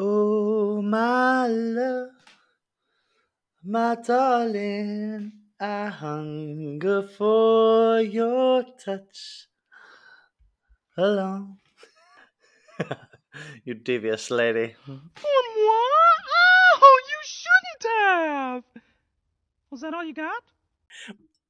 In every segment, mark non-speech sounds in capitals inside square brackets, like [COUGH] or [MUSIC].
Oh, my love, my darling, I hunger for your touch alone. [LAUGHS] you devious lady. Oh, you shouldn't have. Was that all you got?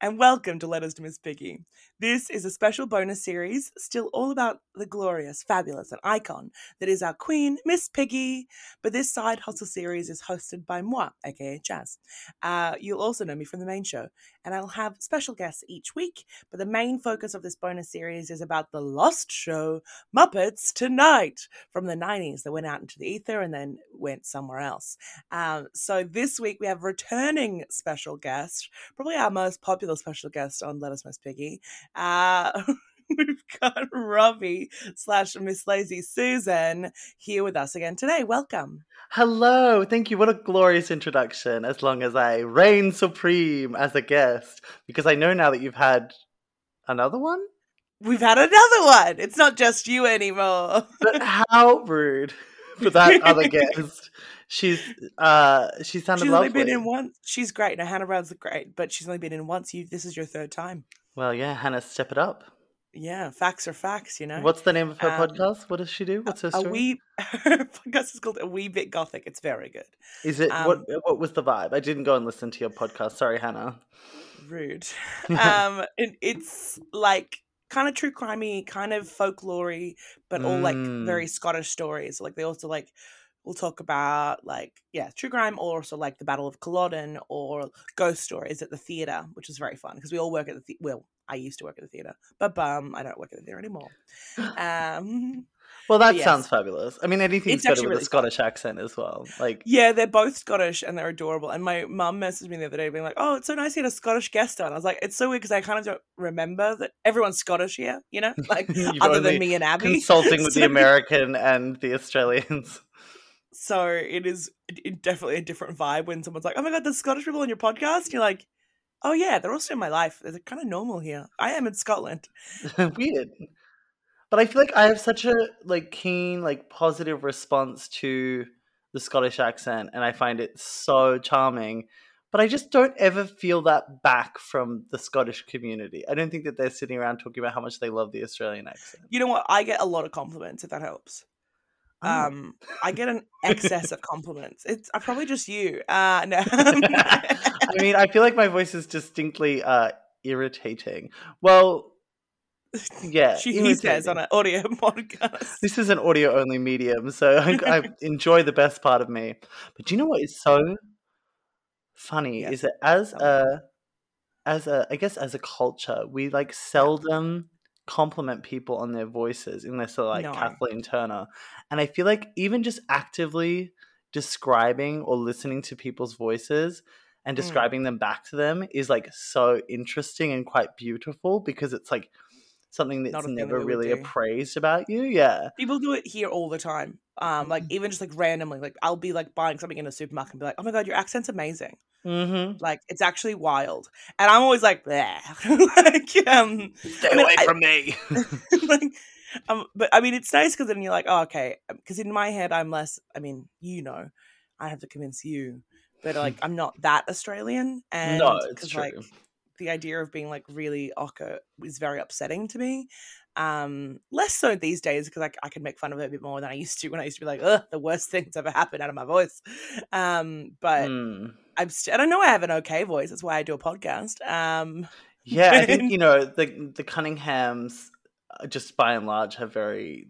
And welcome to Letters to Miss Piggy. This is a special bonus series, still all about the glorious, fabulous, and icon that is our queen, Miss Piggy. But this side hustle series is hosted by moi, aka Jazz. Uh, you'll also know me from the main show, and I'll have special guests each week. But the main focus of this bonus series is about the lost show, Muppets Tonight, from the 90s that went out into the ether and then went somewhere else. Um, so this week we have returning special guest, probably our most popular special guest on Let Us Miss Piggy. Uh, [LAUGHS] we've got Robbie slash Miss Lazy Susan here with us again today. Welcome. Hello, thank you. What a glorious introduction. As long as I reign supreme as a guest, because I know now that you've had another one. We've had another one. It's not just you anymore. But how rude for that other [LAUGHS] guest. She's uh she sounded She's lovely. only been in once. She's great. No, Hannah Brown's great, but she's only been in once. You, this is your third time. Well, yeah, Hannah, step it up. Yeah, facts are facts. You know. What's the name of her Um, podcast? What does she do? What's her a wee [LAUGHS] her podcast is called a wee bit gothic. It's very good. Is it what? um, What was the vibe? I didn't go and listen to your podcast. Sorry, Hannah. Rude. [LAUGHS] um, it, it's like kind of true crimey, kind of folklory, but all like Mm. very Scottish stories. Like they also like we'll talk about like yeah true crime or also like the battle of culloden or ghost stories at the theater which is very fun because we all work at the the- well i used to work at the theater but bum i don't work at the theater anymore [SIGHS] um Well, that yes. sounds fabulous. I mean, anything's It's better with really a Scottish accent as well. Like, yeah they're both scottish and they're adorable and my mum messaged me the other day being like oh it's so nice you had a scottish guest on i was like it's so weird because i kind of don't remember that everyone's scottish here you know [LAUGHS] like other than me and abby consulting [LAUGHS] with the American and the Australians. So it is definitely a different vibe when someone's like, "Oh my god, there's Scottish people on your podcast." And you're like, "Oh yeah, they're also in my life. They're kind of normal here. I am in Scotland." [LAUGHS] Weird. But I feel like I have such a like keen, like positive response to the Scottish accent, and I find it so charming. But I just don't ever feel that back from the Scottish community. I don't think that they're sitting around talking about how much they love the Australian accent. You know what? I get a lot of compliments if that helps. Oh. Um, I get an excess of compliments. It's uh, probably just you. Uh, no. [LAUGHS] I mean, I feel like my voice is distinctly uh, irritating. Well, [LAUGHS] yeah, she he says on an audio [LAUGHS] podcast. This is an audio only medium, so I, I enjoy the best part of me. But do you know what is so funny Yes. is that as a as a I guess as a culture, we like seldom compliment people on their voices unless they're like No. Kathleen Turner. And I feel like even just actively describing or listening to people's voices and Mm. describing them back to them is like so interesting and quite beautiful because it's like something that's never really appraised about you. Yeah. People do it here all the time. Um, like even just like randomly, like I'll be like buying something in a supermarket and be like, "Oh my god, your accent's amazing." Mm-hmm. Like it's actually wild, and I'm always like, [LAUGHS] like, um, Stay I mean, away I- from me. [LAUGHS] like, um, but I mean, it's nice because then you're like, oh, okay. Because in my head, I'm less. I mean, you know, I have to convince you, but like, [LAUGHS] I'm not that Australian, and no, it's true. like the idea of being like really ocker is very upsetting to me. Um, less so these days because I, I can make fun of it a bit more than I used to when I used to be like, ugh, the worst [LAUGHS] thing that's ever happened out of my voice. Um, but Mm. I'm st- I don't know I have an okay voice. That's why I do a podcast. Um, [LAUGHS] Yeah, I think you know the the Cunninghams, uh, just by and large, have very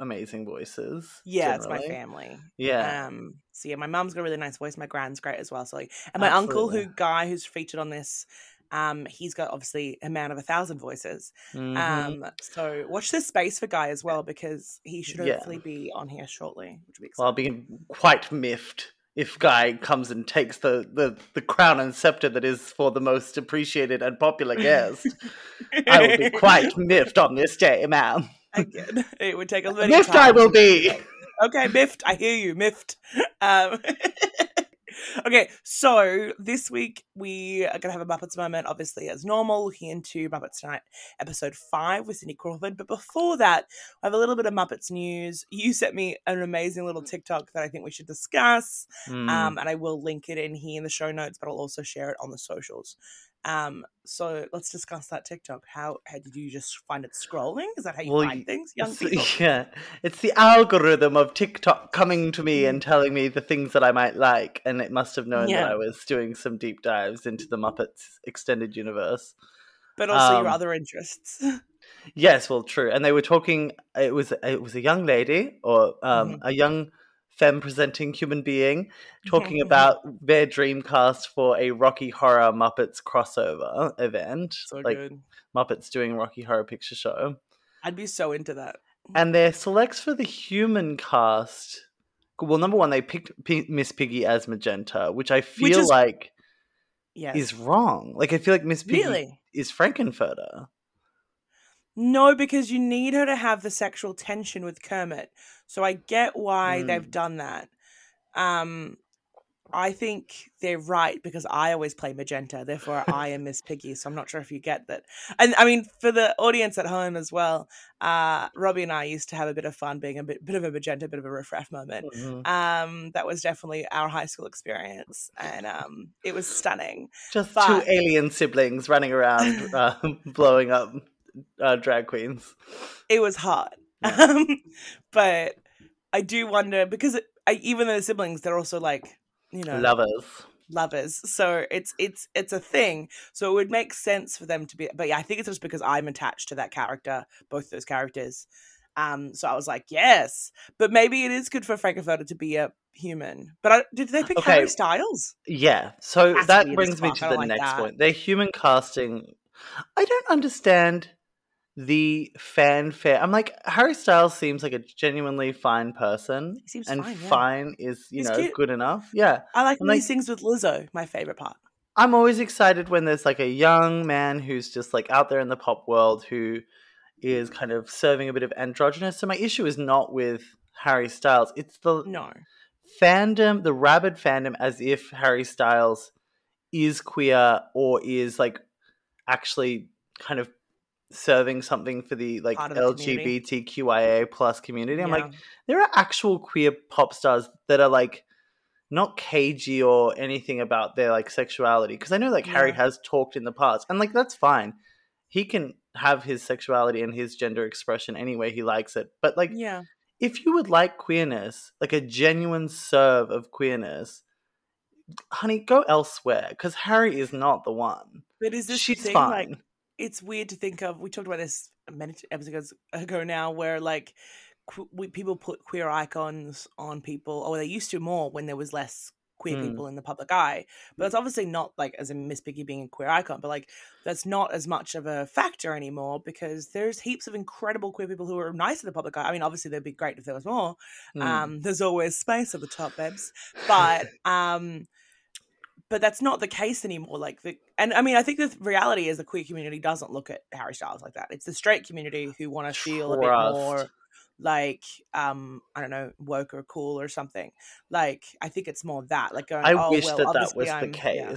amazing voices. yeah, it's my family. Yeah, Um, so yeah, my mum's got a really nice voice. My grand's great as well. So like, and my uncle, who guy who's featured on this, um, he's got obviously a man of a thousand voices. Mhm. Um, so watch this space for Guy as well because he should Yeah. hopefully be on here shortly, which be well, I'll be quite miffed if Guy comes and takes the, the the crown and scepter that is for the most appreciated and popular guest. I will be quite [LAUGHS] miffed on this day, ma'am. Again, [LAUGHS] it would take a [LAUGHS] little time. Miffed I will be. Okay, miffed. I hear you, miffed. Um, Okay, so this week we are going to have a Muppets moment, obviously, as normal, looking into Muppets Tonight, episode five with Cindy Crawford. But before that, I have a little bit of Muppets news. [LAUGHS] You sent me an amazing little TikTok that I think we should discuss, Mm. um, and I will link it in here in the show notes, but I'll also share it on the socials. Um, so let's discuss that TikTok. How, how did you just find it scrolling? Is that how you Well, find things, young [LAUGHS] people? Yeah, it's the algorithm of TikTok coming to me Mm. and telling me the things that I might like, and it must have known Yeah. that I was doing some deep dives into the Muppets extended universe. But also your Um, other interests. Yes, well, true. And they were talking. It was it was a young lady or um, Mhm. a young femme presenting human being talking Mhm. about their dream cast for a Rocky Horror Muppets crossover event, so like good. Muppets doing Rocky Horror Picture Show. I'd be so into that. And their selects for the human cast. Well, number one, they picked P- Miss Piggy as Magenta, which I feel is- like Yes. is wrong. Like I feel like Miss Piggy really? is Frank-N-Furter. No, because you need her to have the sexual tension with Kermit. So I get why they've Mm. done that. Um I think they're right because I always play magenta, therefore I am Miss Piggy. So I'm not sure if you get that. And I mean, for the audience at home as well, uh, Robbie and I used to have a bit of fun being a bit, bit of a magenta, bit of a riff moment. Mhm. Um, that was definitely our high school experience, and um, it was stunning. Just But- two alien siblings running around, uh, [LAUGHS] blowing up uh, drag queens. it was hot. Yeah. [LAUGHS] Um, but I do wonder because it, I, even though they're siblings, they're also like you know Lovers. lovers. So it's it's it's a thing. So it would make sense for them to be. But yeah, I think it's just because I'm attached to that character, both those characters. Um, so I was like, yes, but maybe it is good for Frank-N-Furter to be a human. But I, did they pick Okay. Harry Styles? Yeah. So That's that brings me to the like next that. point. Their human casting. I don't understand the fanfare. I'm like, Harry Styles seems like a genuinely fine person. He seems and fine. yeah. fine is, you He's know, cute. good enough. Yeah. I like when he sings with Lizzo. My favorite part. I'm always excited when there's like a young man who's just like out there in the pop world who is kind of serving a bit of androgynous. So my issue is not with Harry Styles. It's the No. fandom, the rabid fandom, as if Harry Styles is queer or is like actually kind of serving something for the like the. LGBTQIA plus community. I'm Yeah. like, there are actual queer pop stars that are like not cagey or anything about their like sexuality because I know like Harry has talked in the past and like that's fine. He can have his sexuality and his gender expression any way he likes it. But like yeah. if you would like queerness, like a genuine serve of queerness, honey, go elsewhere because Harry is not the one. But is this She's thing fine. like it's weird to think of? We talked about this many episodes ago now, where like qu- we, people put queer icons on people, or they used to more when there was less queer Mm. people in the public eye. But that's obviously not like as in Miss Piggy being a queer icon, but like that's not as much of a factor anymore because there's heaps of incredible queer people who are nice in the public eye. I mean, obviously they'd be great if there was more, Mm. um, there's always space at the top, babes. But um, but that's not the case anymore. Like the and I mean, I think the reality is the queer community doesn't look at Harry Styles like that. It's the straight community who want to feel a bit more like um I don't know woke or cool or something. Like I think it's more that like going. I oh, wish well, that that was the I'm- case. yeah."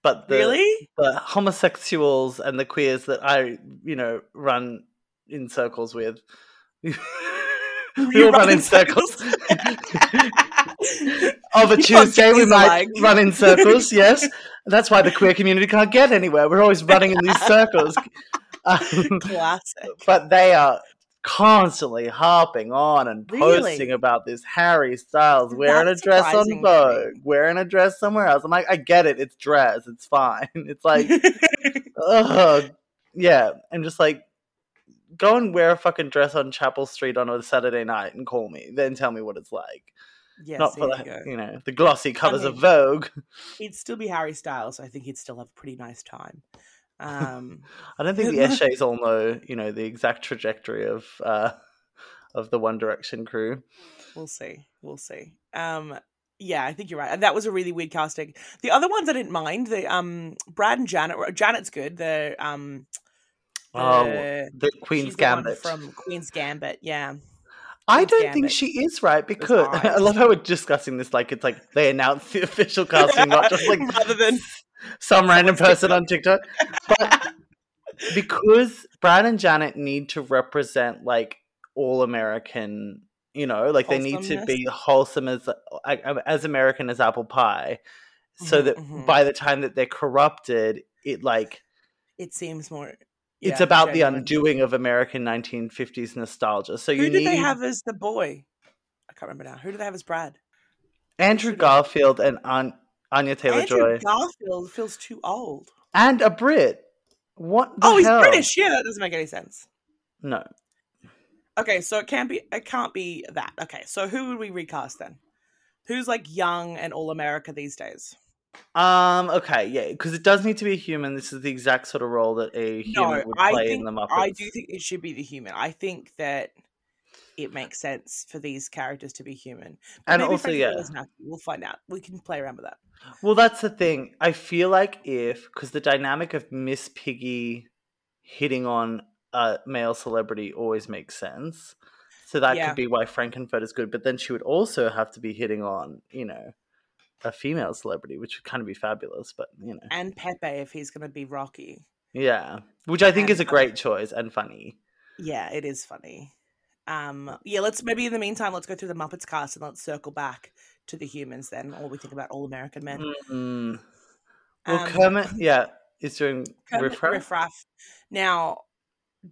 But the, Really? the homosexuals and the queers that I, you know, run in circles with. [LAUGHS] [LAUGHS] we all run in circles. of a You Tuesday, we might alike. run in circles. Yes, that's why the queer community can't get anywhere. We're always running in these circles. [LAUGHS] Um, Classic. but they are constantly harping on and Really? posting about this Harry Styles wearing a dress on surprising to me. Vogue, wearing a dress somewhere else. I'm like, I get it, it's dress, it's fine. [LAUGHS] It's like, ugh, yeah. I'm just like, go and wear a fucking dress on Chapel Street on a Saturday night and call me, then tell me what it's like. yes, Not for you the, go. you know, the glossy covers of mean- Vogue. He'd still be Harry Styles, so I think he'd still have a pretty nice time. Um, [LAUGHS] I don't think the Eshays all know, you know, the exact trajectory of uh, of the One Direction crew. we'll see. We'll see. Um, yeah, I think you're right. And that was a really weird casting. The other ones I didn't mind. The um, Brad and Janet. Janet's good. The um, Oh, the- Queen's she's the Gambit. from Queen's Gambit. Yeah, I don't think she is right because [LAUGHS] I love how we're discussing this like it's like they announced the [LAUGHS] official casting, not just like [LAUGHS] rather than some random person on TikTok. But because Brad and Janet need to represent like all American, you know, like they need to be wholesome as as American as apple pie, so Mhm, that mhm. by the time that they're corrupted, it like it seems more. It's yeah, about the undoing of American 1950s nostalgia. So you Who did need they have as the boy? I can't remember now. Who did they have as Brad? Andrew Garfield and An- Anya Taylor Joy. Andrew Garfield feels too old. and a Brit. What? The Oh, he's hell? British. Yeah, that doesn't make any sense. No. Okay, so it can't be. It can't be that. Okay, so who would we recast then? Who's like young and all America these days? Um. Okay. Yeah. Because it does need to be a human. This is the exact sort of role that a human No, would I play think in the Muppets. I do think it should be the human. I think that it makes sense for these characters to be human. But And also, yeah. doesn't have to. We'll find out. We can play around with that. Well, that's the thing. I feel like if because the dynamic of Miss Piggy hitting on a male celebrity always makes sense. So that Yeah. could be why Frank-N-Furter is good. But then she would also have to be hitting on, you know, a female celebrity, which would kind of be fabulous. But you know, And Pepe, if he's going to be Rocky. yeah, which I think And is a great choice and funny. Yeah, it is funny. Um, yeah, let's maybe in the meantime, let's go through the Muppets cast and let's circle back to the humans then, or we think about all American men. Mm. Well, Um, Kermit, [LAUGHS] yeah, is doing Kermit riff raff. Riff Raff. Now,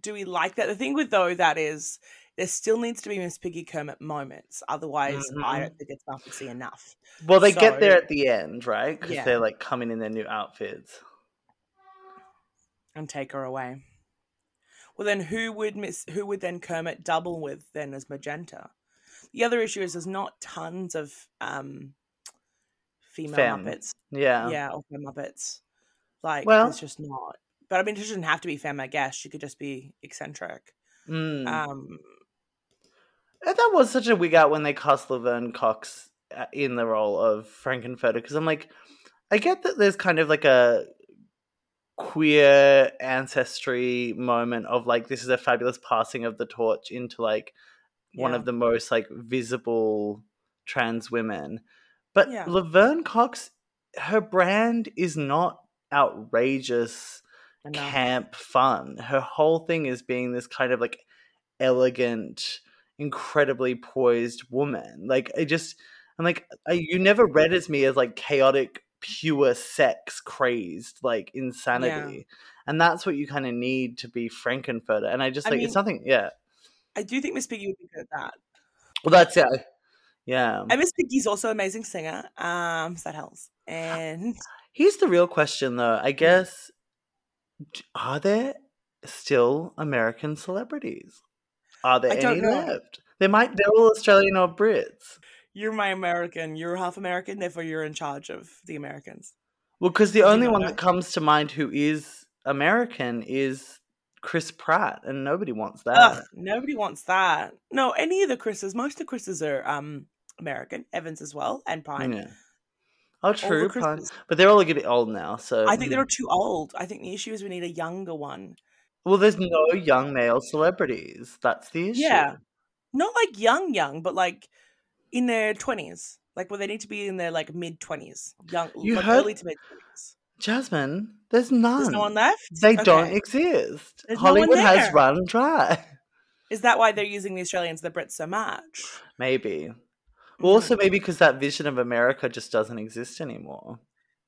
do we like that? The thing with though that is there still needs to be Miss Piggy Kermit moments. Otherwise, I Mhm. don't think it's Muppetsy enough. Well, they get there at the end, right? Because Yeah. they're like coming in their new outfits. And take her away. Well, then who would Miss? Who would then Kermit double with then as Magenta? The other issue is there's not tons of um female Femme. Muppets. Yeah. yeah, or femme Muppets. Like, Well- it's just not. But I mean, it doesn't have to be femme. I guess she could just be eccentric. Mm. Um, that was such a wig out when they cast Laverne Cox uh, in the role of Frank-N-Furter because I'm like, I get that there's kind of like a queer ancestry moment of like this is a fabulous passing of the torch into like one of the most like visible trans women. But Yeah. Laverne Cox, her brand is not outrageous enough. camp fun. Her whole thing is being this kind of like elegant, incredibly poised woman. Like I just, I'm like, I, you never read as me as like chaotic, pure sex crazed, like insanity, and that's what you kind of need to be Frank-N-Furter. And I just I like mean- it's nothing. Yeah, I do think Miss Piggy would be good at that. well, that's it. Yeah, And Miss Piggy's also an amazing singer. Um, so that helps. And here's the real question, though. I guess, are there still American celebrities? Are there I don't any know. left? They might. They're all Australian or Brits. you're my American. You're half American, therefore you're in charge of the Americans. Well, because the only one that? that comes to mind who is American is Chris Pratt, and nobody wants that. Ugh, nobody wants that. No, any of the Chris's. Most of the Chris's are um American. Evans as well, and Pine. Yeah. Oh, All the true, Pine. But they're all a bit old now. So I think they're too old. I think the issue is we need a younger one. Well, there's no young male celebrities. That's the issue. Yeah. Not like young, young, but like in their twenties. Like where they need to be in their like mid twenties. Young You like heard- early to mid twenties. Jasmine, there's none. There's no one left? They don't exist. There's no Hollywood has run dry. Is that why they're using the Australians the Brits so much? Maybe. Well, mm-hmm. also maybe because that vision of America just doesn't exist anymore.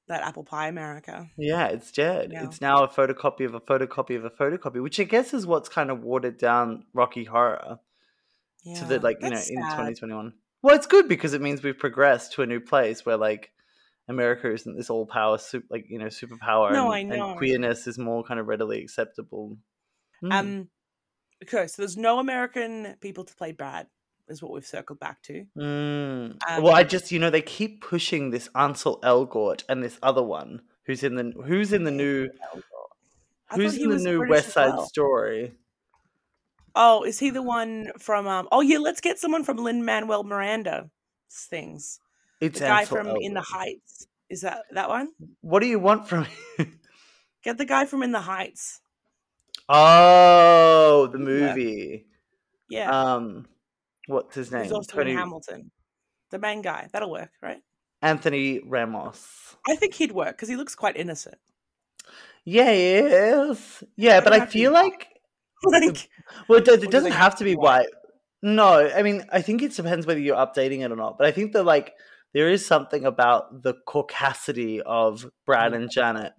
That apple pie America. Yeah, it's dead. Yeah. It's now a photocopy of a photocopy of a photocopy, which I guess is what's kind of watered down Rocky Horror Yeah. to the like you know that's in 2021. Well, it's good because it means we've progressed to a new place where like America isn't this all power, super, like you know, superpower. No, and, I know. and queerness is more kind of readily acceptable. Mm. Um okay, so there's no American people to play Brad, is what we've circled back to. Mm. Um, well, I just you know they keep pushing this Ansel Elgort and this other one who's in the who's in the new who's in the new British West Side well. Story. Oh, is he the one from um oh yeah, let's get someone from Lin Manuel Miranda things. It's The guy Ansel from In the Heights. Is that that one? What do you want from him? Get the guy from In the Heights. oh, the Yeah. movie. Yeah. Um, what's his name? Who's also in Hamilton. The main guy. That'll work, right? Anthony Ramos. I think he'd work because he looks quite innocent. Yeah, yes. Yeah, but I have to be feel like [LAUGHS] Like, well, it, it does doesn't have to be white? white. No, I mean, I think it depends whether you're updating it or not. But I think that like there is something about the caucasity of Brad mm. and Janet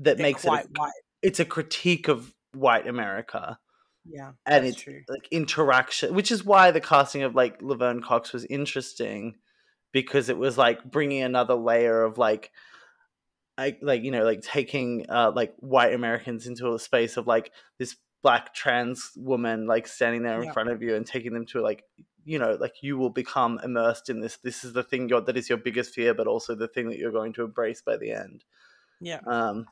that they're makes it. A, white. it's a critique of white America Yeah. and it's true. like interaction, which is why the casting of like Laverne Cox was interesting because it was like bringing another layer of like. I, like you know like taking uh like white americans into a space of like this black trans woman like standing there in Yeah. front of you and taking them to like you know like you will become immersed in this this is the thing that is your biggest fear but also the thing that you're going to embrace by the end Yeah. um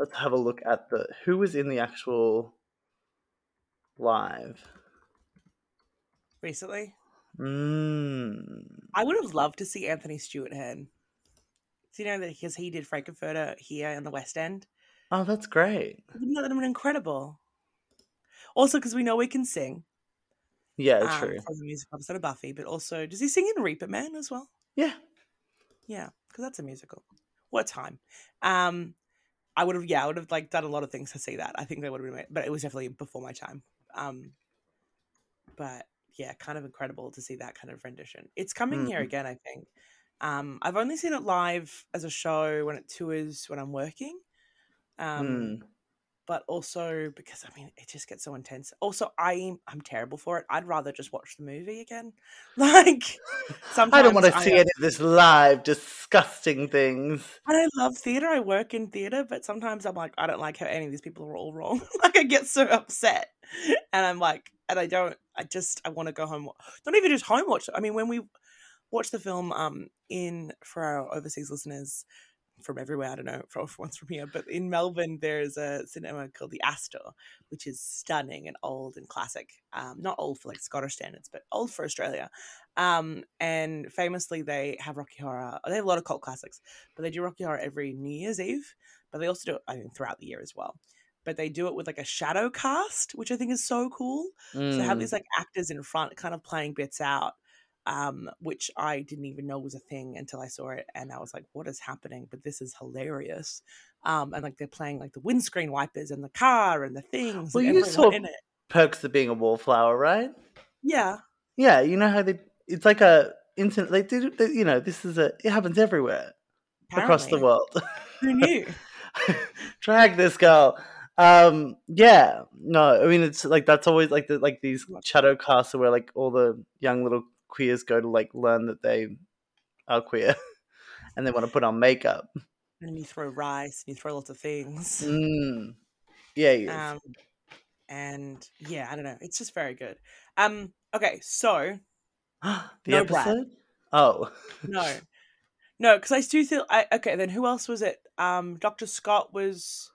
let's have a look at the who was in the actual live Recently. mm. I would have loved to see Anthony Stewart Head. Do you know that because he did Frankfurter here in the West End? oh that's great that have been incredible? Also, because we know we can sing. yeah um, true From the music episode of Buffy, but also, does he sing in Reaper Man as well? yeah Yeah, because that's a musical. What time. Um, I would have, yeah, I would have like done a lot of things to see that. I think that would have been, but it was definitely before my time. Um, but yeah, kind of incredible to see that kind of rendition. It's coming here Mm. again, I think. Um, I've only seen it live as a show when it tours when I'm working. Um, Mm. But also because I mean it just gets so intense. Also, I I'm terrible for it. I'd rather just watch the movie again. [LAUGHS] Like sometimes I don't want to see any of this live, disgusting things. And I love theater. I work in theater, but sometimes I'm like, I don't like how any of these people are all wrong. [LAUGHS] like I get so upset, and I'm like, and I don't. I just I want to go home. Not even just home watch. I mean, when we watch the film, um, in for our overseas listeners from everywhere, I don't know, for [LAUGHS] one's from here, but in Melbourne, there's a cinema called the Astor, which is stunning and old and classic. Um, not old for like Scottish standards, but old for Australia. Um, and famously, they have Rocky Horror. They have a lot of cult classics, but they do Rocky Horror every New Year's Eve. But they also do it, I think, throughout the year as well. But they do it with like a shadow cast, which I think is so cool. So they have Mm. these like actors in front, kind of playing bits out, um, which I didn't even know was a thing until I saw it, and I was like, "What is happening?" But this is hilarious. Um, and like they're playing like the windscreen wipers and the car and the things. Well, you saw- in it. Perks of being a wallflower, right? Yeah, Yeah, you know how they. It's like a. Like they, do- they, you know, this is a. It happens everywhere across the world. Who knew? [LAUGHS] Drag this girl. Um. Yeah. No. I mean, it's like that's always like the like these shadow casts where like all the young little queers go to like learn that they are queer, [LAUGHS] and they want to put on makeup. and you throw rice and you throw lots of things. Mm. Yeah. Um, and yeah, I don't know. It's just very good. Um, okay, so [GASPS] the no Brad. Oh. no, no, because I do feel. I okay. Then who else was it? Um, Doctor Scott was.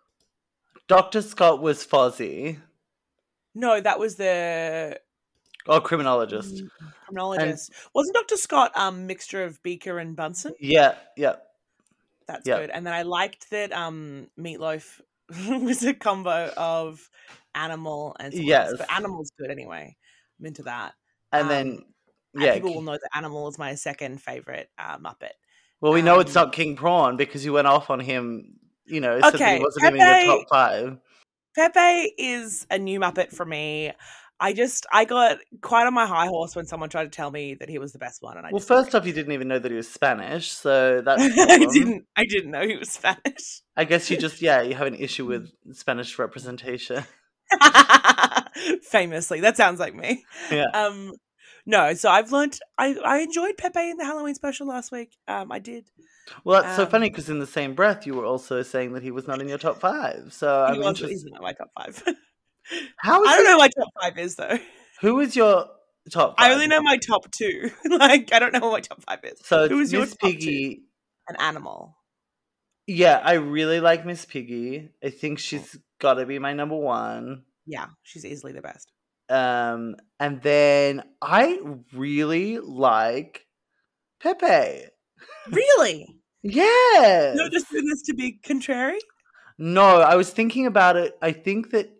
Dr. Scott was Fozzie. No, that was the Oh, criminologist. criminologist. Wasn't Doctor Scott um mixture of Beaker and Bunsen? Yeah, yeah. That's Yeah. good. And then I liked that um Meatloaf [LAUGHS] was a combo of animal and Yes. but animal's good anyway. I'm into that. And Um, then, And yeah. people will know that animal is my second favorite uh, Muppet. well, we know it's um, not King Prawn because you went off on him, you know, Okay, he wasn't even in your top five. Pepe is a new Muppet for me. I just I got quite on my high horse when someone tried to tell me that he was the best one, and I Well, first off, you didn't even know that he was Spanish, so that's. [LAUGHS] I didn't I didn't know he was Spanish. I guess you just, yeah, you have an issue with [LAUGHS] Spanish representation. [LAUGHS] Famously, that sounds like me. Yeah. Um, no, so I've learned. I I enjoyed Pepe in the Halloween special last week. Um, I did. Well, that's so Um, funny because in the same breath, you were also saying that he was not in your top five. So I'm was, he's not my top five. How is I don't know what my top five is though. Who is your top five? I only know my top two. [LAUGHS] like I don't know what my top five is. So Who is your Miss top two? Piggy. An animal. Yeah, I really like Miss Piggy. I think she's got to be my number one. Yeah, she's easily the best. Um, and then I really like Pepe. Really? [LAUGHS] Yeah. Not just doing this to be contrary. No, I was thinking about it. I think that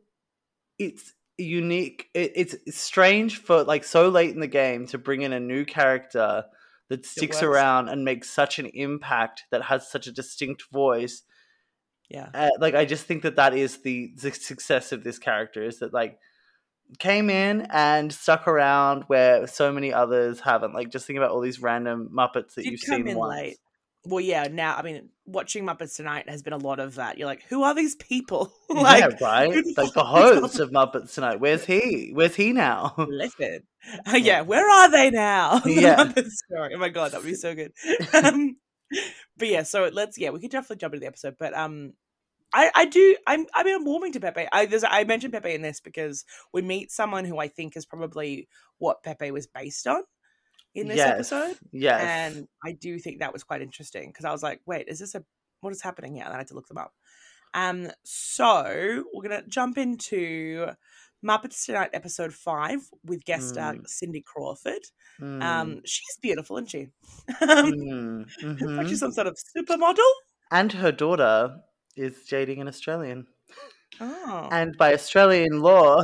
it's unique. It, it's strange for like so late in the game to bring in a new character that sticks around and makes such an impact that has such a distinct voice. Yeah. Uh, like I just think that that is the, the success of this character is that like came in and stuck around where so many others haven't. Like just think about all these random Muppets that Did you've seen once. late. Well, yeah. Now, I mean, watching Muppets tonight has been a lot of that. You're like, who are these people? [LAUGHS] like, yeah, right. Like the host of Muppets Tonight. Where's he? Where's he now? [LAUGHS] Listen. Uh, yeah, where are they now? [LAUGHS] Yeah. Oh my god, that would be so good. um, but yeah, so let's yeah, we could definitely jump into the episode. But um, I I do I'm I mean I'm warming to Pepe. I there's I mentioned Pepe in this because we meet someone who I think is probably what Pepe was based on in this yes. episode, Yes. and I do think that was quite interesting because I was like, wait, is this a what is happening here? And I had to look them up. Um, so we're gonna jump into Muppets Tonight episode five with guest star Mm. Cindy Crawford. Mm, Um, she's beautiful, isn't she? [LAUGHS] mm, Looks like she's some sort of supermodel. And her daughter is dating an Australian. Oh, And by Australian law,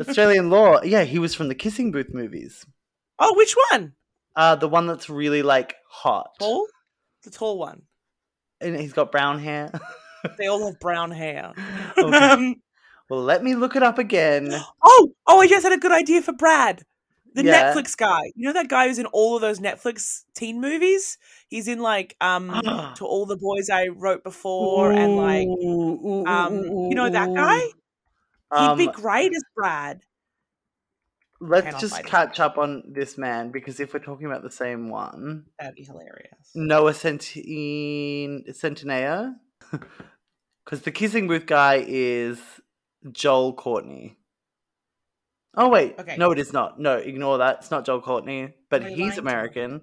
Australian law, yeah, he was from the Kissing Booth movies. Oh, which one? Uh, the one that's really like hot. Tall, the tall one. And he's got brown hair. [LAUGHS] They all have brown hair. Okay. Um, well, let me look it up again. [GASPS] oh, oh, I just had a good idea for Brad. The Yeah. Netflix guy. You know that guy who's in all of those Netflix teen movies? He's in like um [GASPS] to all the boys I wrote before and like Ooh, ooh, um ooh, you know that guy? ooh. He'd be Um, great as Brad. Let's just catch up on this man because if we're talking about the same one, That'd be hilarious. Noah Centine Centineo, [LAUGHS] because the kissing booth guy is Joel Courtney. Oh wait, Okay. no, it is not. No, ignore that. It's not Joel Courtney, but Are he's? American.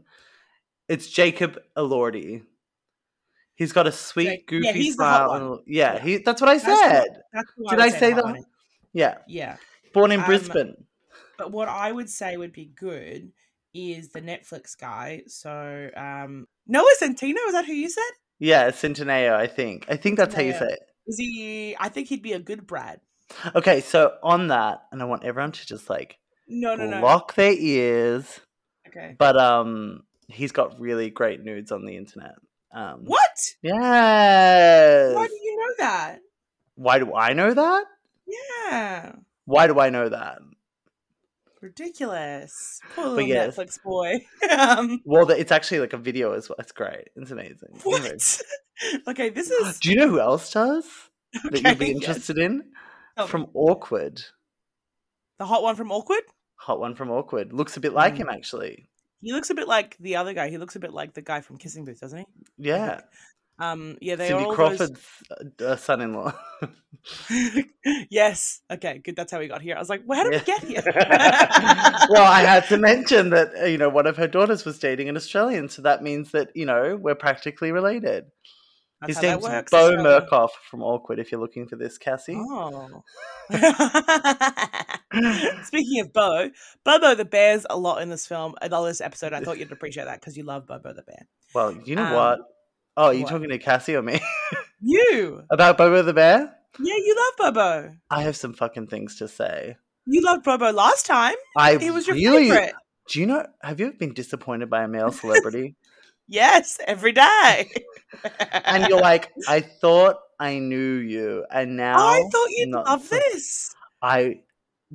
It's Jacob Elordi. He's got a sweet, yeah, goofy hot smile. and- yeah, Yeah. he. That's what I That's said. That's who Did would I say hot the- on it. Yeah, Yeah. born in Um, Brisbane. But what I would say would be good is the Netflix guy. So um Noah Centino, is that who you said? Yeah, Centineo. I think. I think that's how you say it. Is he I think he'd be a good Brad. Okay, so on that, and I want everyone to just like No, no, no. block their ears. Okay. But um, he's got really great nudes on the internet. Um, What? Yes. Why do you know that? Why do I know that? Yeah. Why do I know that? Ridiculous. Poor little yes. Netflix boy. [LAUGHS] um, Well, it's actually like a video as well. It's great. It's amazing. What? [LAUGHS] okay, this [GASPS] is Do you know who else does [LAUGHS] that you'd Okay, be yes. interested in? Tell From. Awkward. the hot one from Awkward. Hot one from Awkward. Looks a bit like Mm. him, actually. He looks a bit like the other guy. He looks a bit like the guy from Kissing Booth, doesn't he? Yeah. Um, yeah, they Cindy are all Crawford's uh, uh, son in law. [LAUGHS] Yes. Okay. Good. That's how we got here. I was like, well, how did we get here? [LAUGHS] well, I had to mention that, uh, you know, one of her daughters was dating an Australian. So that means that, you know, we're practically related. That's His name's works. Bo Australia. Murkoff from Awkward, if you're looking for this, Cassie. Oh. [LAUGHS] Speaking of Beau, Bobo the bear's a lot in this film, in all this episode. I thought you'd appreciate that because you love Bobo the bear. Well, you know Um, what? Oh, are you what? talking to Cassie or me? [LAUGHS] You, About Bobo the Bear? yeah, you love Bobo. I have some fucking things to say. You loved Bobo last time. I He was your really, favorite. Do you know, have you ever been disappointed by a male celebrity? [LAUGHS] Yes, every day. [LAUGHS] and you're like, I thought I knew you, and now I thought you'd love so- this. I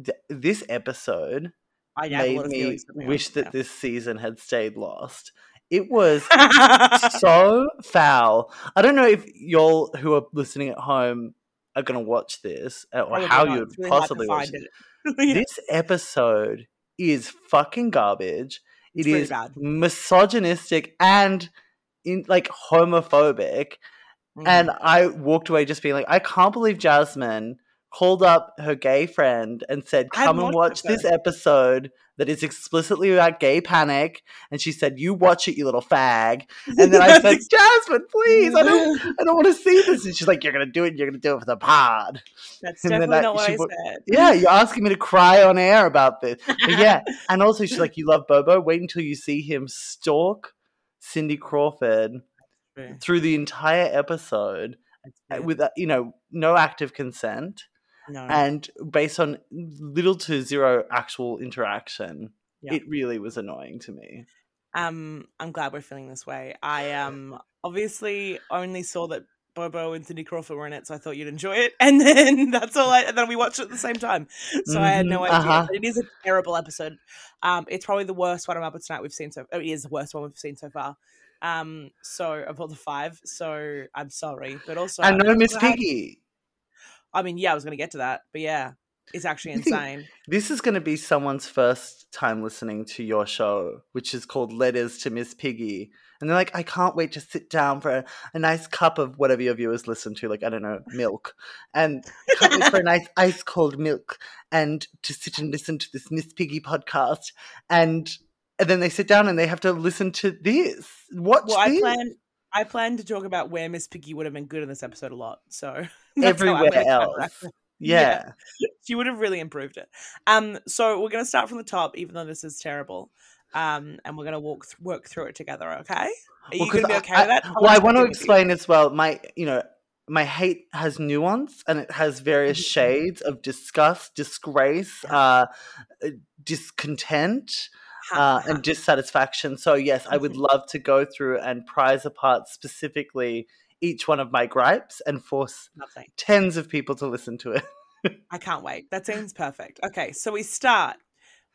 th- this episode I made me wish that this season had stayed lost. It was [LAUGHS] so foul. I don't know if y'all who are listening at home are going to watch this uh, or Probably how not. you would really possibly watch it. it. [LAUGHS] Yeah, This episode is fucking garbage. It's It really is bad. misogynistic and in like homophobic. Mm. And I walked away just being like, I can't believe Jasmine called up her gay friend and said, Come and watch this episode that is explicitly about gay panic. And she said, You watch it, you little fag. [LAUGHS] And then I said, Jasmine, please, I don't [LAUGHS] I don't want to see this. And she's like, You're gonna do it, you're gonna do it for the pod. That's and definitely I- not what I said. Yeah, you're asking me to cry on air about this. But yeah. [LAUGHS] And also she's like, You love Bobo? Wait until you see him stalk Cindy Crawford through the entire episode uh, with uh, you know no active consent No. and based on little to zero actual interaction, Yeah. it really was annoying to me. Um, I'm glad we're feeling this way. I um obviously only saw that Bobo and Cindy Crawford were in it, so I thought you'd enjoy it, [LAUGHS] and then that's all. I and then we watched it at the same time, so I had no Mhm, idea. uh-huh. But it is a terrible episode. Um, it's probably the worst one about tonight we've seen so. Oh, it is the worst one we've seen so far. Um, so of all the five, so I'm sorry, but also and I'm no Miss Piggy. I mean, yeah, I was going to get to that, but yeah, it's actually [LAUGHS] insane. This is going to be someone's first time listening to your show, which is called Letters to Miss Piggy. And they're like, I can't wait to sit down for a, a nice cup of whatever your viewers listen to, like, I don't know, milk. And for a nice [LAUGHS] ice cold milk and to sit and listen to this Miss Piggy podcast. And and then they sit down and they have to listen to this. Watch Well, I plan. I plan to talk about where Miss Piggy would have been good in this episode a lot. So [LAUGHS] that's how I'm everywhere else. [LAUGHS] it. Yeah. she would have really improved it. Um, so we're gonna start from the top, even though this is terrible. Um, and we're gonna walk th- work through it together. Okay? Are Well, you gonna be I- okay I- with that? well, I want to check in with you. explain as well. My, you know, my hate has nuance and it has various Mhm. shades of disgust, disgrace, uh, uh, discontent, uh, and dissatisfaction. So, yes, I would Mhm. love to go through and prize apart specifically each one of my gripes and force Lovely. tens of people to listen to it. [LAUGHS] I can't wait. That seems perfect. Okay, so we start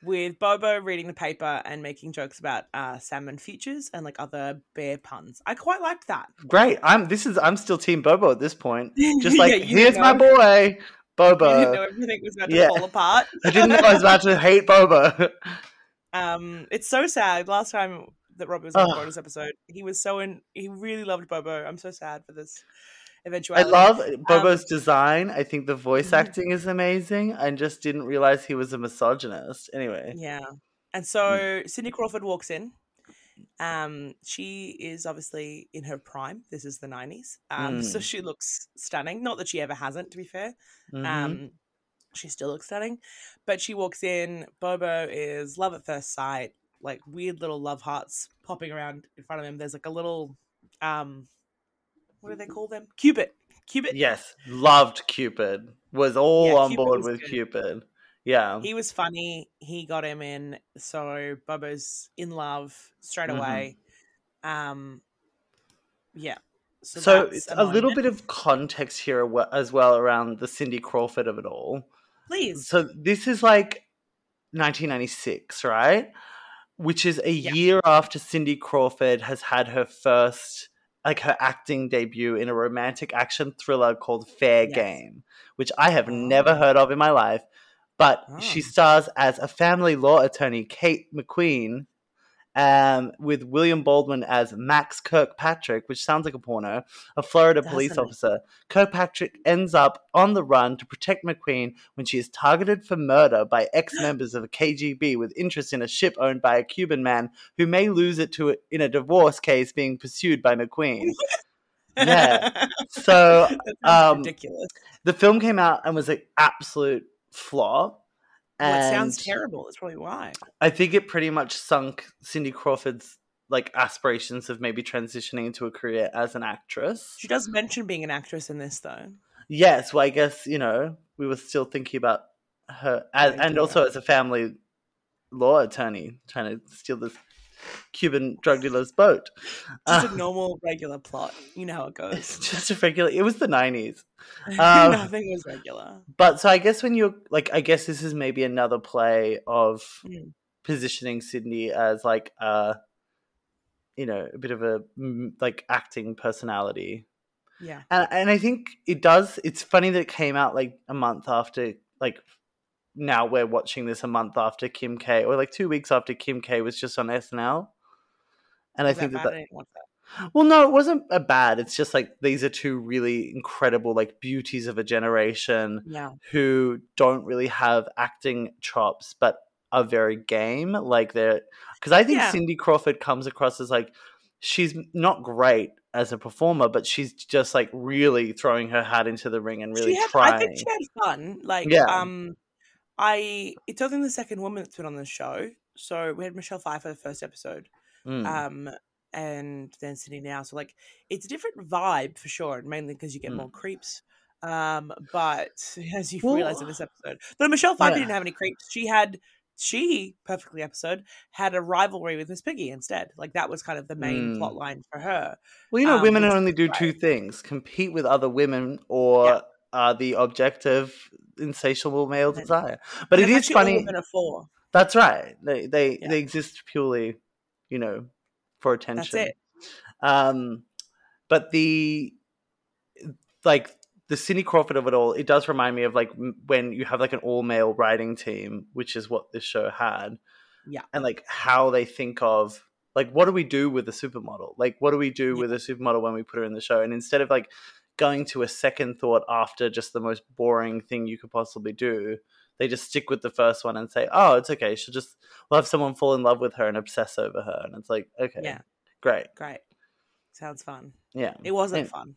with Bobo reading the paper and making jokes about uh, salmon futures and like other bear puns. I quite liked that. Great. I'm. This is. I'm still Team Bobo at this point. [LAUGHS] Just like didn't here's my know- boy, [LAUGHS] You didn't Bobo. know everything was about to yeah. fall apart. I didn't know I was about to hate Bobo. Um, it's so sad. Last time that Rob was on the bonus episode, he was so in. He really loved Bobo. I'm so sad for this eventuality. I love Bobo's design. I think the voice Mhm. acting is amazing. I just didn't realize he was a misogynist. Anyway, Yeah, and Mm. so Cindy Crawford walks in. Um, she is obviously in her prime. This is the '90s, um, so Mm. she looks stunning. Not that she ever hasn't, to be fair. Mhm. Um, she still looks stunning, but she walks in. Bobo is love at first sight, like weird little love hearts popping around in front of him. There's like a little, um, what do they call them? Cupid. Cupid. yes, loved Cupid. Was all Yeah, on Cupid board with good. Cupid. Yeah, He was funny. He got him in, so Bobo's in love straight Mhm. away. Um, yeah. So, so, that's a little bit of context here as well around the Cindy Crawford of it all. Please. So this is like 1996, right? Which is a Yeah. year after Cindy Crawford has had her first, like her acting debut in a romantic action thriller called Fair Yes. Game, which I have Oh. never heard of in my life. But she Oh. stars as a family law attorney, Kate McQueen, um, with William Baldwin as Max Kirkpatrick, which sounds like a porno, a Florida police Doesn't it? officer. Kirkpatrick ends up on the run to protect McQueen when she is targeted for murder by ex [GASPS] members of a KGB with interest in a ship owned by a Cuban man who may lose it to in a divorce case being pursued by McQueen. Yeah. [LAUGHS] So um, ridiculous. the film came out and was an absolute flop. Well, it sounds terrible. That's probably why. I think it pretty much sunk Cindy Crawford's like aspirations of maybe transitioning into a career as an actress. She does mention being an actress in this, though. Yes, well, I guess you know we were still thinking about her, as, and also as a family law attorney trying to steal this Cuban drug dealer's boat. Just Uh, a normal, regular plot. You know how it goes. [LAUGHS] just a regular. It was the nineties, [LAUGHS] um, Nothing was regular. but so I guess when you're like, I guess this is maybe another play of Mm. positioning Cindy as like a, you know, a bit of a like acting personality. Yeah. And and I think it does. It's funny that it came out like a month after like now we're watching this a month after Kim K or like two weeks after Kim K was just on SNL. And I Was think that that, that I that. well, no, it wasn't a bad. It's just like these are two really incredible like beauties of a generation Yeah. who don't really have acting chops, but are very game. Like they're because I think Yeah. Cindy Crawford comes across as like she's not great as a performer, but she's just like really throwing her hat into the ring and really had, trying. I think she had fun. Like, Yeah. um, I it's only the second woman that's been on the show. So we had Michelle Pfeiffer the first episode, Mm. um, and then Cindy now. So like, it's a different vibe for sure, and mainly because you get Mm. more creeps. Um, but [LAUGHS] as you Well- realize in this episode, though Michelle Pfeiffer Yeah. didn't have any creeps, she had she perfectly episode had a rivalry with Miss Piggy instead. Like that was kind of the main Mm. plot line for her. Well, you know, Um, women only do great. two things: compete with other women, or Yeah. are the object of insatiable male desire. But And it's is funny. women are for. That's right. They they Yeah. they exist purely, you know, for attention. That's it. Um, but the like the Cindy Crawford of it all, it does remind me of like when you have like an all male writing team, which is what this show had. Yeah. and like how they think of like what do we do with a supermodel? Like what do we do Yeah. with a supermodel when we put her in the show? And instead of like going to a second thought after just the most boring thing you could possibly do, they just stick with the first one and say, "Oh, it's okay. She'll just we'll have someone fall in love with her and obsess over her." And it's like, okay, Yeah. great, Great. Sounds fun. yeah. It wasn't And- fun.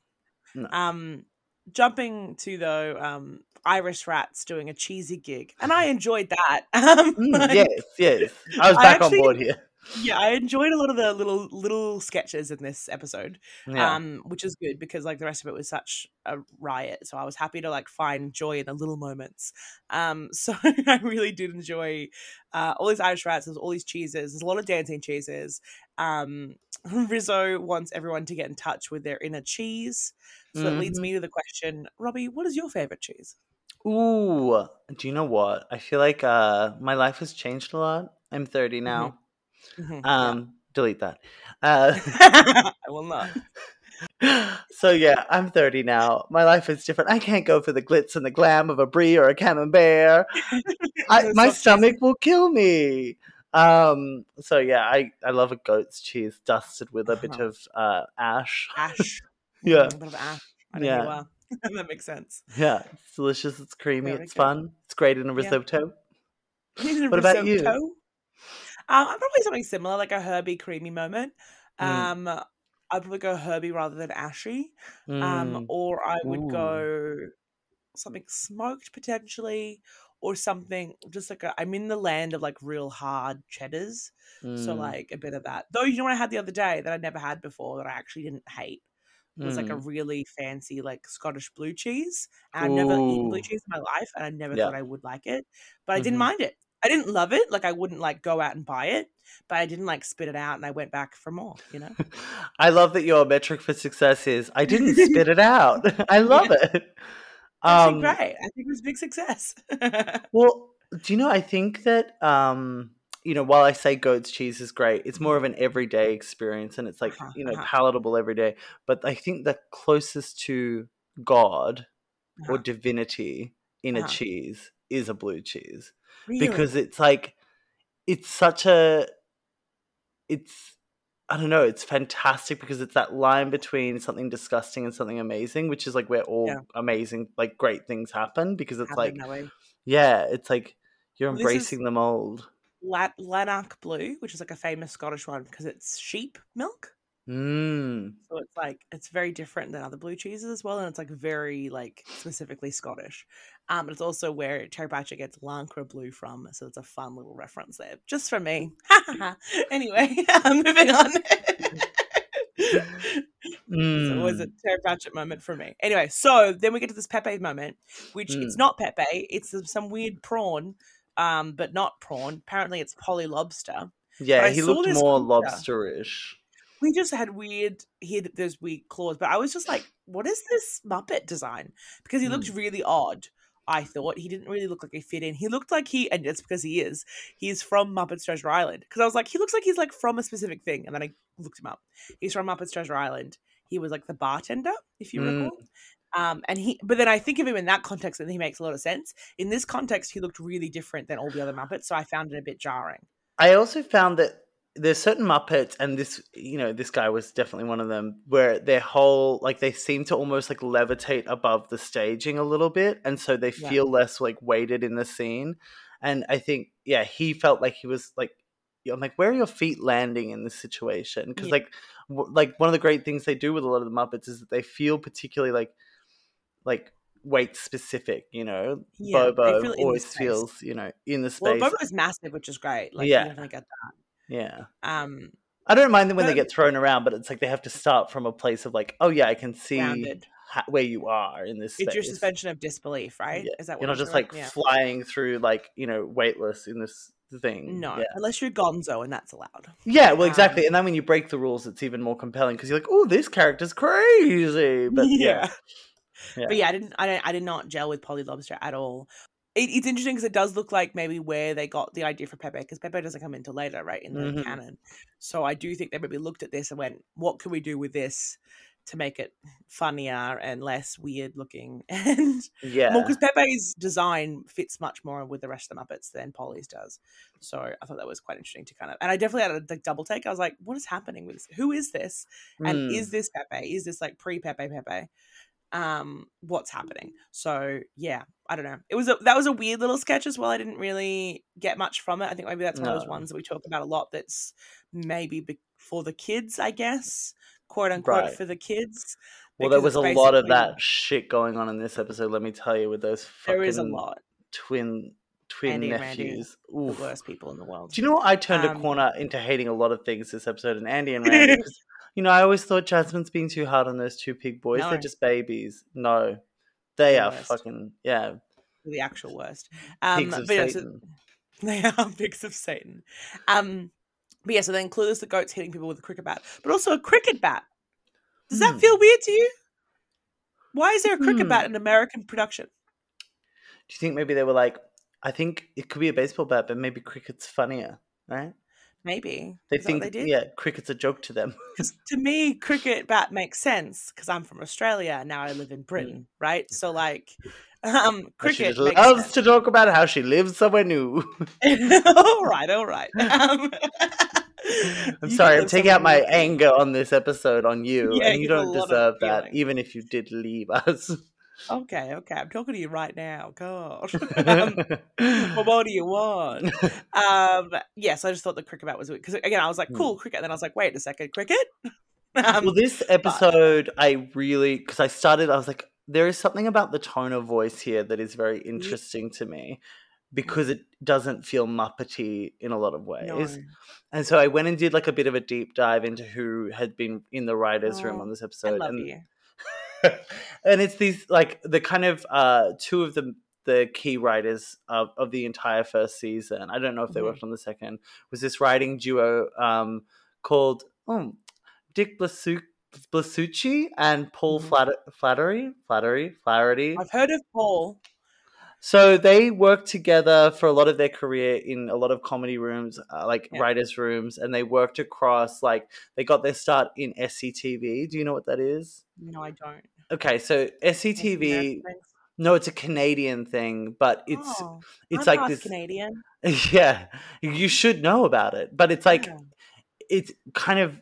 No. Um, jumping to though, um, Irish Rats doing a cheesy gig, and I [LAUGHS] enjoyed that. [LAUGHS] Um, Mm, like, yes, yes. I was I back actually- on board here. Yeah, I enjoyed a lot of the little little sketches in this episode, Yeah. um, which is good because like the rest of it was such a riot. So I was happy to like find joy in the little moments. Um, [LAUGHS] so I really did enjoy uh, all these Irish rats. There's all these cheeses. There's a lot of dancing cheeses. Um, [LAUGHS] Rizzo wants everyone to get in touch with their inner cheese. So that leads me to the question, Robbie, what is your favorite cheese? Ooh, do you know what? I feel like uh my life has changed a lot. I'm 30 now. Mhm, Um, delete that. [LAUGHS] Uh. I will not. [LAUGHS] so yeah, I'm 30 now. My life is different. I can't go for the glitz and the glam of a brie or a camembert. [LAUGHS] I, my stomach will kill me. Um, so yeah, I I love a goat's cheese dusted with a bit Uh-huh. of uh ash. ash. Yeah. A bit of ash. I know Yeah. are. that makes sense. Yeah, it's delicious. It's creamy. Very it's good. fun. It's great in a Yeah. risotto. What about you? Um, I'm probably something similar, like a herby creamy moment. Mm. Um, I'd probably go herby rather than ashy. Um, Mm. or I would Ooh. go something smoked potentially, or something just like a, I'm in the land of like real hard cheddars, so Mm. like a bit of that. Though you know what I had the other day that I never had before that I actually didn't hate It was like a Mm. really fancy like Scottish blue cheese. And I've never eaten blue cheese in my life, and I never Yeah. thought I would like it, but I didn't Mhm. mind it. I didn't love it. Like I wouldn't like go out and buy it, but I didn't like spit it out, and I went back for more. You know. [LAUGHS] I love that your metric for success is I didn't [LAUGHS] spit it out. [LAUGHS] I love it. Actually, Um, great. I think it was a big success. well, do you know? I think that um, you know, while I say goat's cheese is great, it's more of an everyday experience, and it's like Uh-huh, you know uh-huh. palatable every day. But I think the closest to God or Uh-huh. divinity in a Uh-huh. cheese is a blue cheese Really? because it's like it's such a it's I don't know, it's fantastic because it's that line between something disgusting and something amazing, which is like where all Yeah. amazing like great things happen because it's Happened like yeah, it's like you're Well, embracing the mold. Lanark Blue, which is like a famous Scottish one because it's sheep milk. Mm. So it's like it's very different than other blue cheeses as well, and it's like very like specifically Scottish. Um, but it's also where Terry Pratchett gets Lancre Blue from, so it's a fun little reference there, just for me. [LAUGHS] anyway, [LAUGHS] [LAUGHS] moving on. So it was a Mm. Terry Pratchett moment for me. Anyway, so then we get to this Pepe moment, which it's Mm. not Pepe, it's some- weird prawn, um, but not prawn. Apparently, it's Polly Lobster. Yeah, he looked more lobsterish. We just had weird. He had those weird claws, but I was just like, "What is this Muppet design?" Because he looked really odd. I thought he didn't really look like he fit in. He looked like he, and it's because he is. He's from Muppets Treasure Island. Because I was like, he looks like he's like from a specific thing, and then I looked him up. He's from Muppets Treasure Island. He was like the bartender, if you Mm. recall. Um, and he, but then I think of him in that context, and he makes a lot of sense. In this context, he looked really different than all the other Muppets, so I found it a bit jarring. I also found that there's certain Muppets, and this, you know, this guy was definitely one of them, where their whole, like, they seem to almost like levitate above the staging a little bit, and so they Yeah. feel less like weighted in the scene. And I think, yeah, he felt like he was like, I'm like, where are your feet landing in this situation? Because Yeah. like, w- like one of the great things they do with a lot of the Muppets is that they feel particularly like, like weight specific. You know, Yeah, Bobo feel always feels, you know, in the Well, space. Bobo is massive, which is great. Like, Yeah. definitely get yeah. Um, I don't mind them when they get thrown around, but it's like they have to start from a place of like, oh yeah, I can see, grounded. where you are in this space. It's your suspension of disbelief, right? Yeah. Is that what You're not just like Yeah. flying through like you know weightless in this thing. No, Yeah. unless you're Gonzo and that's allowed. Yeah, well, Um, exactly. and then when you break the rules, it's even more compelling because you're like, "Oh, this character's crazy." [LAUGHS] But yeah. But yeah, I didn't. I. I did not gel with Polly Lobster at all. It, it's interesting because it does look like maybe where they got the idea for Pepe because Pepe doesn't come into later, right, in the Mhm. canon. So I do think they maybe looked at this and went, "What can we do with this to make it funnier and less weird looking?" [LAUGHS] And yeah, well, because Pepe's design fits much more with the rest of the Muppets than Polly's does. So I thought that was quite interesting to kind of, and I definitely had a like, double take. I was like, "What is happening with this? Who is this? And Mm. is this Pepe? Is this like pre Pepe Pepe? Um, what's happening?" So yeah, I don't know. It was a that was a weird little sketch as well. I didn't really get much from it. I think maybe that's one of those ones that we talk about a lot. That's maybe be- for the kids, I guess, quote unquote, Right. for the kids. well, there was a lot of that shit going on in this episode. Let me tell you, with those fucking There is a lot. twin twin Andy and Randy, nephews. The worst people in the world. Do you know what? I turned Um, a corner into hating a lot of things this episode, and Andy and Randy. [LAUGHS] you know, I always thought Jasmine's being too hard on those two pig boys. No. They're just babies. No, they The are worst. fucking yeah, the actual worst. Um, pigs of but yeah, so- [LAUGHS] they are pigs of Satan. Um, but yeah, so then Clueless the goat's hitting people with a cricket bat, but also a cricket bat. Does that Hmm. feel weird to you? Why is there a cricket Hmm. bat in American production? Do you think maybe they were like, I think it could be a baseball bat, but maybe cricket's funnier, right? Maybe They think, they did. yeah, cricket's a joke to them. [LAUGHS] Because to me, cricket bat makes sense because I'm from Australia now. I live in Britain, right? So like, [LAUGHS] um, cricket She loves sense. to talk about how she lives somewhere new. [LAUGHS] all right, all right. Um, I'm sorry, I'm taking out my new. anger on this episode on you, Yeah, and you you don't deserve that, feeling. even if you did leave us. Okay, okay. I'm talking to you right now. God. [LAUGHS] um, well, [LAUGHS] what do you want? Um, yes, I just thought the cricket bat was because again, I was like, Hmm. cool cricket. And Then I was like, wait a second, cricket. [LAUGHS] Um, well, this episode, I really because I started, I was like, there is something about the tone of voice here that is very interesting to me because it doesn't feel muppety in a lot of ways. no. And so I went and did like a bit of a deep dive into who had been in the writers' room Oh, on this I episode, love and you. And it's these like the kind of uh two of the the key writers of, of the entire first season. I don't know if they Mhm. worked on the second. Was this writing duo um called oh, Dick Blasu- Blasucci and Paul Mhm. Flatter- Flattery Flattery Flaherty. I've heard of Paul. So they worked together for a lot of their career in a lot of comedy rooms, uh, like Yeah. writers' rooms, and they worked across like they got their start in SCTV. Do you know what that is? No, I don't. Okay, so SCTV. No, it's a Canadian thing, but it's Oh, it's I'm like this. Canadian. [LAUGHS] Yeah, you should know about it, but it's like Yeah. it's kind of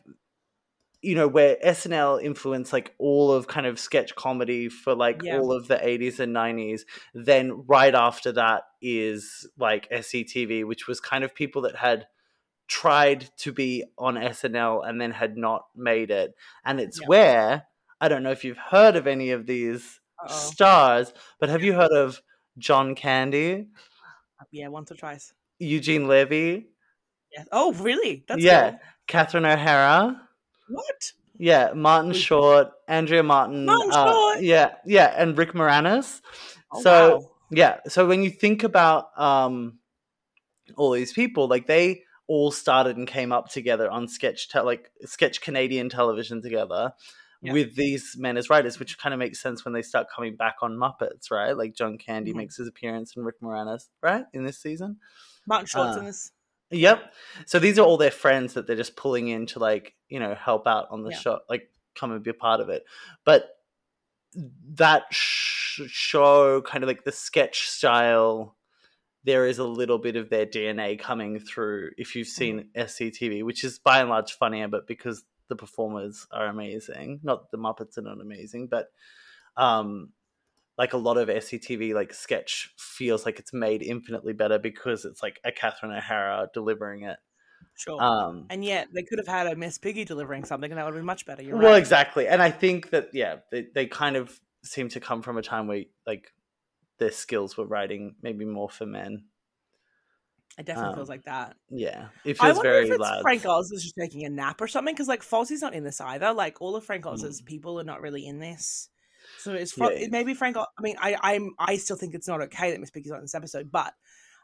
you know where SNL influenced like all of kind of sketch comedy for like Yeah. all of the 80s and 90s then right after that is like SCTV which was kind of people that had tried to be on SNL and then had not made it and it's Yeah. where I don't know if you've heard of any of these Uh-oh. stars but have you heard of John Candy Yeah, once or twice. Eugene Levy Yeah. Oh, really? That's Yeah. Catherine O'Hara What? Yeah, Martin Short, Andrea Martin. Martin uh, Short? Yeah, yeah, and Rick Moranis. Oh, so wow. yeah, so when you think about um all these people, like they all started and came up together on sketch te- like sketch Canadian television together Yeah. with these men as writers, which kind of makes sense when they start coming back on Muppets, right? Like John Candy Mhm. makes his appearance and Rick Moranis, right? In this season. Martin Short's uh, in this. Yep. So these are all their friends that they're just pulling in to like, you know, help out on the Yeah. show, like come and be a part of it. But that sh- show, kind of like the sketch style, there is a little bit of their DNA coming through if you've seen SCTV, which is by and large funnier, but because the performers are amazing. Not the Muppets are not amazing, but um like a lot of SCTV like sketch feels like it's made infinitely better because it's like a Catherine O'Hara delivering it. Sure. Um, and yet they could have had a Miss Piggy delivering something, and that would have been much better. You're well, right. exactly, and I think that yeah, they they kind of seem to come from a time where like their skills were writing maybe more for men. It definitely um, feels like that. Yeah, it I feels wonder very if it's lads. Frank Oz is just taking a nap or something because like Fozzie's not in this either. Like all of Frank Oz's Mm. people are not really in this. So So it's Fra- Yeah. maybe Frank. I mean, I I'm I still think it's not okay that Miss Piggy's on this episode, but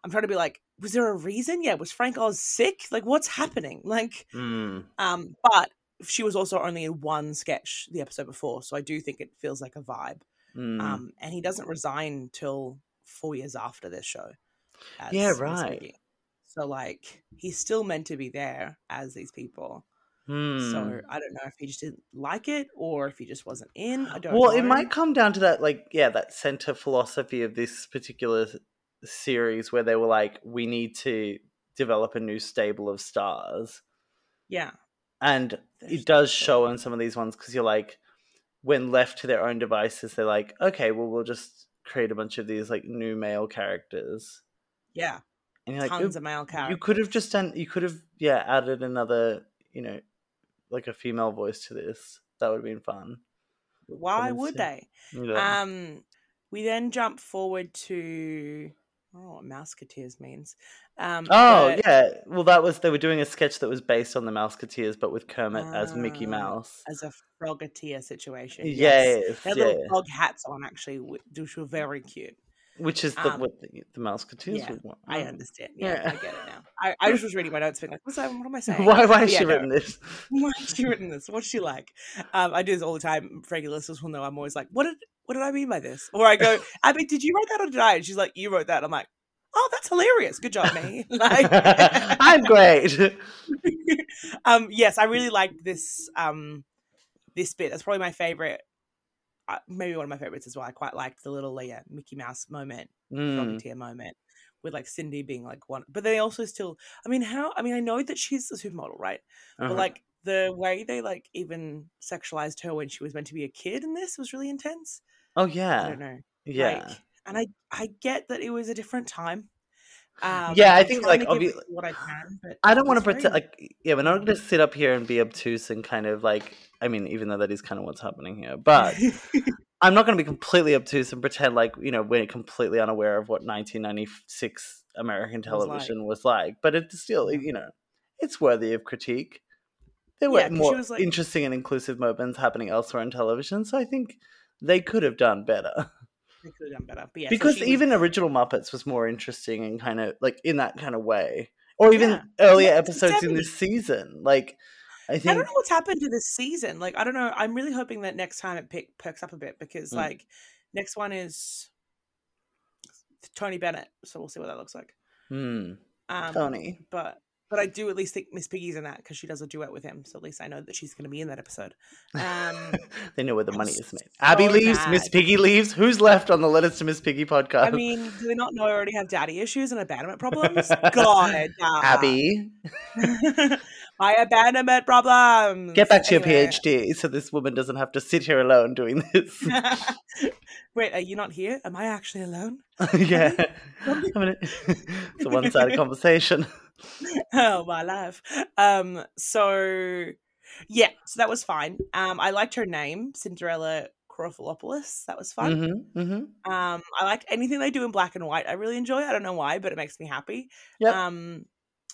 I'm trying to be like, was there a reason? Yeah, was Frank Oz sick? Like, what's happening? [LAUGHS] Like, Mm. um, but she was also only in one sketch the episode before, so I do think it feels like a vibe. Mm. Um, and he doesn't resign till four years after this show. as Yeah, right. So like, he's still meant to be there as these people. Mm. So I don't know if he just didn't like it or if he just wasn't in. I don't well, know. it might come down to that, like, yeah, that center philosophy of this particular series where they were like, we need to develop a new stable of stars. Yeah. And There's it does show on some of these ones because you're like, when left to their own devices, they're like, okay, well, we'll just create a bunch of these like new male characters. Yeah. And you're like, Tons of male characters. you could have just done, you could have, yeah, added another, you know, like a female voice to this. That would have been fun. Why would they? Yeah. Um, we then jump forward to I don't know what Mouseketeers means. Um, Oh but yeah, well that was they were doing a sketch that was based on the Mouseketeers, but with Kermit as Mickey Ah, Mouse. as a frogateer situation. Yes, They had yeah, little frog hats on actually, wh- which were very cute. Which is the um, what the, the Mouseketeers yeah, would want. I Oh. understand. Yeah, Yeah. I get it now. [LAUGHS] I, I just was reading my notes, being like, "What's that? What am I saying?" Why? Why has yeah, she no. written this? [LAUGHS] Why has she written this? What's she like? Um, I do this all the time. Regular listeners will know I'm always like, "What did what did I mean by this?" Or I go, [LAUGHS] "Abby, did you write that or did I?" And she's like, "You wrote that." I'm like, "Oh, that's hilarious. Good job, me." like, I'm great. um, yes, I really like this um this bit. That's probably my favorite. Uh, maybe one of my favorites as well. I quite liked the little yeah, Mickey Mouse moment, Mm, Frogateer moment, with like Cindy being like one. But they also still. I mean, how? I mean, I know that she's a supermodel, right? uh-huh. But like the way they like even sexualized her when she was meant to be a kid in this was really intense. oh yeah, I don't know. yeah. Like, and I I get that it was a different time. Um, Yeah, I think, like, what I can, but I don't want to pretend like yeah, we're not going to sit up here and be obtuse and kind of like I mean, even though that is kind of what's happening here, but [LAUGHS] I'm not going to be completely obtuse and pretend like you know we're completely unaware of what 1996 American Was like. television was like. But it's still you know it's worthy of critique. There were Yeah, more like- interesting and inclusive moments happening elsewhere on television, so I think they could have done better. They could have done better. But yeah, so because was- even original Muppets was more interesting and kind of like in that kind of way, or even Yeah. earlier Yeah, episodes in this season. Like I I don't know what's happened to this season. Like, I don't know. I'm really hoping that next time it pick, perks up a bit because, Mm. like, next one is Tony Bennett, so we'll see what that looks like. hmm, Um, Tony. but but I do at least think Miss Piggy's in that because she does a duet with him. So at least I know that she's going to be in that episode. Um, [LAUGHS] they know where the money is made. so Abby leaves, Miss. Piggy leaves. Who's left on the Letters to Miss Piggy podcast? I mean, do they not know I already have daddy issues and abandonment problems? [LAUGHS] God, uh, Abby, [LAUGHS] my abandonment problems. get back to your PhD so this woman doesn't have to sit here alone doing this. Wait, are you not here? Am I actually alone? yeah, I mean, it's a one-sided conversation. [LAUGHS] oh my life um so yeah so that was fine um i liked her name cinderella Crofilopoulos. that was fun hmm hmm um i like anything they do in black and white i really enjoy i don't know why but it makes me happy Yep. um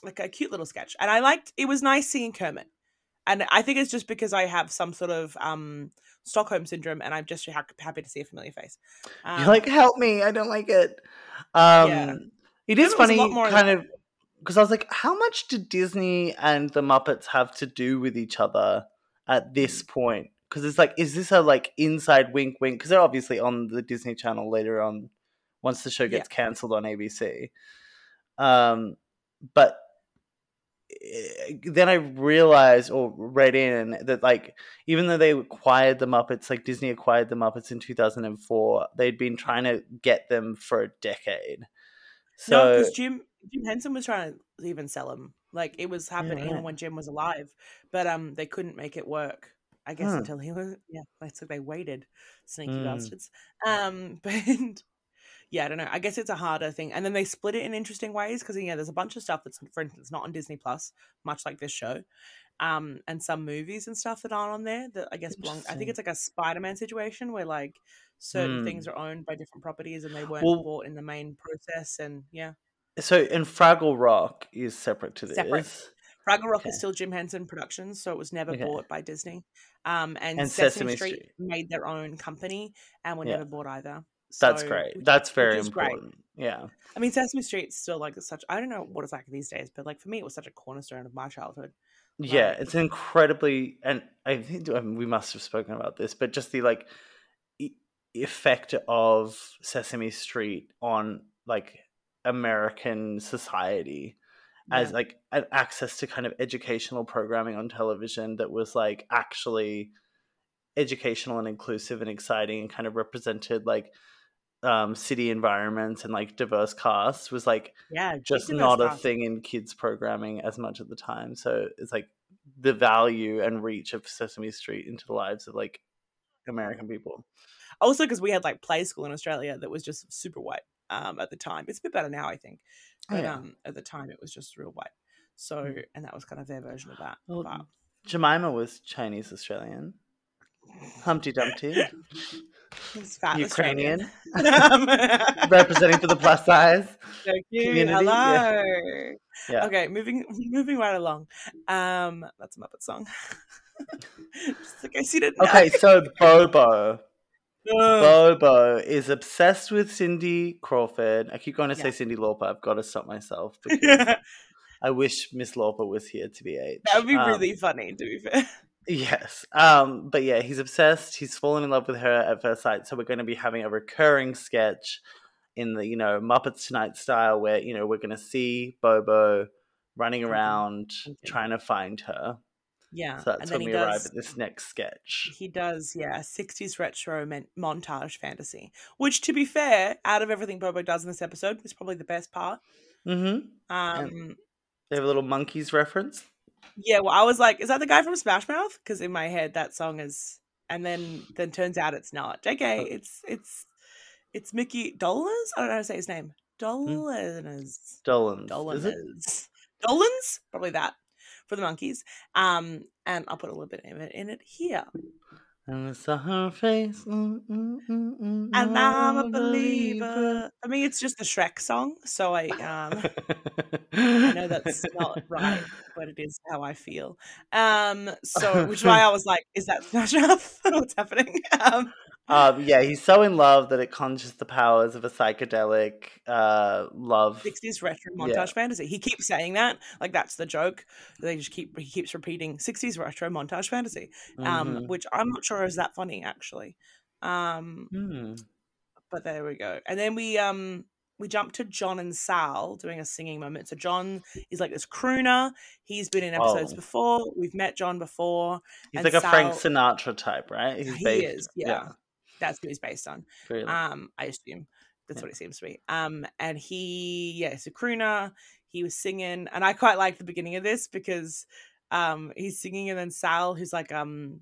like a cute little sketch and i liked it was nice seeing kermit and i think it's just because i have some sort of um stockholm syndrome and i'm just ha- happy to see a familiar face um, You're like, help me! I don't like it. Um, Yeah. It is funny, kind of, because I was like, how much did Disney and the Muppets have to do with each other at this point? Because it's like, is this a like inside wink, wink? Because they're obviously on the Disney Channel later on, once the show gets cancelled on ABC. Um, but eh, then I realized or read in that like even though they acquired the Muppets, like Disney acquired the Muppets in 2004, they'd been trying to get them for a decade. no So because jim jim henson was trying to even sell them like it was happening right. when jim was alive but um they couldn't make it work i guess Hmm. until he was yeah that's like they waited sneaky Hmm. bastards um [LAUGHS] but yeah i don't know i guess it's a harder thing and then they split it in interesting ways because yeah there's a bunch of stuff that's for instance not on disney plus much like this show um and some movies and stuff that aren't on there that i guess belong i think it's like a spider-man situation where like certain Hmm. things are owned by different properties and they weren't Well- bought in the main process and yeah so and Fraggle Rock is separate to this. Separate. Fraggle Rock Okay. is still Jim Henson Productions, so it was never Okay. bought by Disney. Um, and, And Sesame, Sesame Street, Street. made their own company and were Yeah. never bought either. That's great. That's very is great. Yeah. I mean, Sesame Street's still like such. I don't know what it's like these days, but like for me, it was such a cornerstone of my childhood. Yeah, it's incredibly, and I think I mean, we must have spoken about this, but just the like effect of Sesame Street on like American society as like an access to kind of educational programming on television that was like actually educational and inclusive and exciting and kind of represented like um city environments and like diverse casts was like yeah, just not a thing in kids programming as much at the time. So it's like the value and reach of Sesame Street into the lives of like American people. Also, because we had like play school in Australia that was just super white um, at the time. It's a bit better now, I think, Oh, yeah. um, at the time it was just real white. So, Mm. and that was kind of their version of that. Well, but Jemima was Chinese Australian. Humpty Dumpty, [LAUGHS] Ukrainian, [LAUGHS] Um, [LAUGHS] representing for the plus size. Thank you. community, Hello. yeah. Yeah. Okay, moving moving right along. Um, that's a Muppet song. Just in case you didn't know. Okay, so Bobo. Bobo is obsessed with Cindy Crawford. I keep going to say Cyndi Lauper. I've got to stop myself [LAUGHS] because I wish Miss Lauper was here to be H. that would be Um, really funny. To be fair. Yes. Um, but yeah, he's obsessed. He's fallen in love with her at first sight. So we're going to be having a recurring sketch in the, you know, Muppets Tonight style where, you know, we're going to see Bobo running Mhm. around Okay. trying to find her. Yeah, So that's and then when he we arrive does. at this next sketch. He does, yeah, sixties retro men- montage fantasy. Which, to be fair, out of everything Bobo does in this episode, is probably the best part. Mm-hmm. Um, They have a little Monkees reference. yeah, well, I was like, is that the guy from Smash Mouth? Because in my head, that song is, and then then turns out it's not. JK, it's it's it's Micky Dolenz. I don't know how to say his name. Dolans. Is it? Dolenz. Dolenz? Probably that for the Monkees. Um, and I'll put a little bit of it in it here. And I saw her face. mm, mm, mm, mm, And I'm a believer. I mean, it's just the Shrek song, so I um. I know that's not [LAUGHS] right, but it is how I feel. Um, so which is why [LAUGHS] I was like, "Is that Smash [LAUGHS] Mouth? What's happening?" Um, Um, yeah, he's so in love that it conjures the powers of a psychedelic uh, love. 60s retro montage Yeah. fantasy. He keeps saying that, like that's the joke. They just keep he keeps repeating 60s retro montage fantasy, um, Mhm. which I'm not sure is that funny actually. Um, Hmm. but there we go. And then we um we jump to John and Sal doing a singing moment. So John is like this crooner. He's been in episodes Oh. before. We've met John before. He's like a Frank Sinatra type, right? He's He based- is, yeah. That's who he's based on. really. Um, I assume that's Yeah. what it seems to be. Um, and he, yeah, he's a crooner. He was singing, and I quite like the beginning of this because um he's singing, and then Sal, who's like um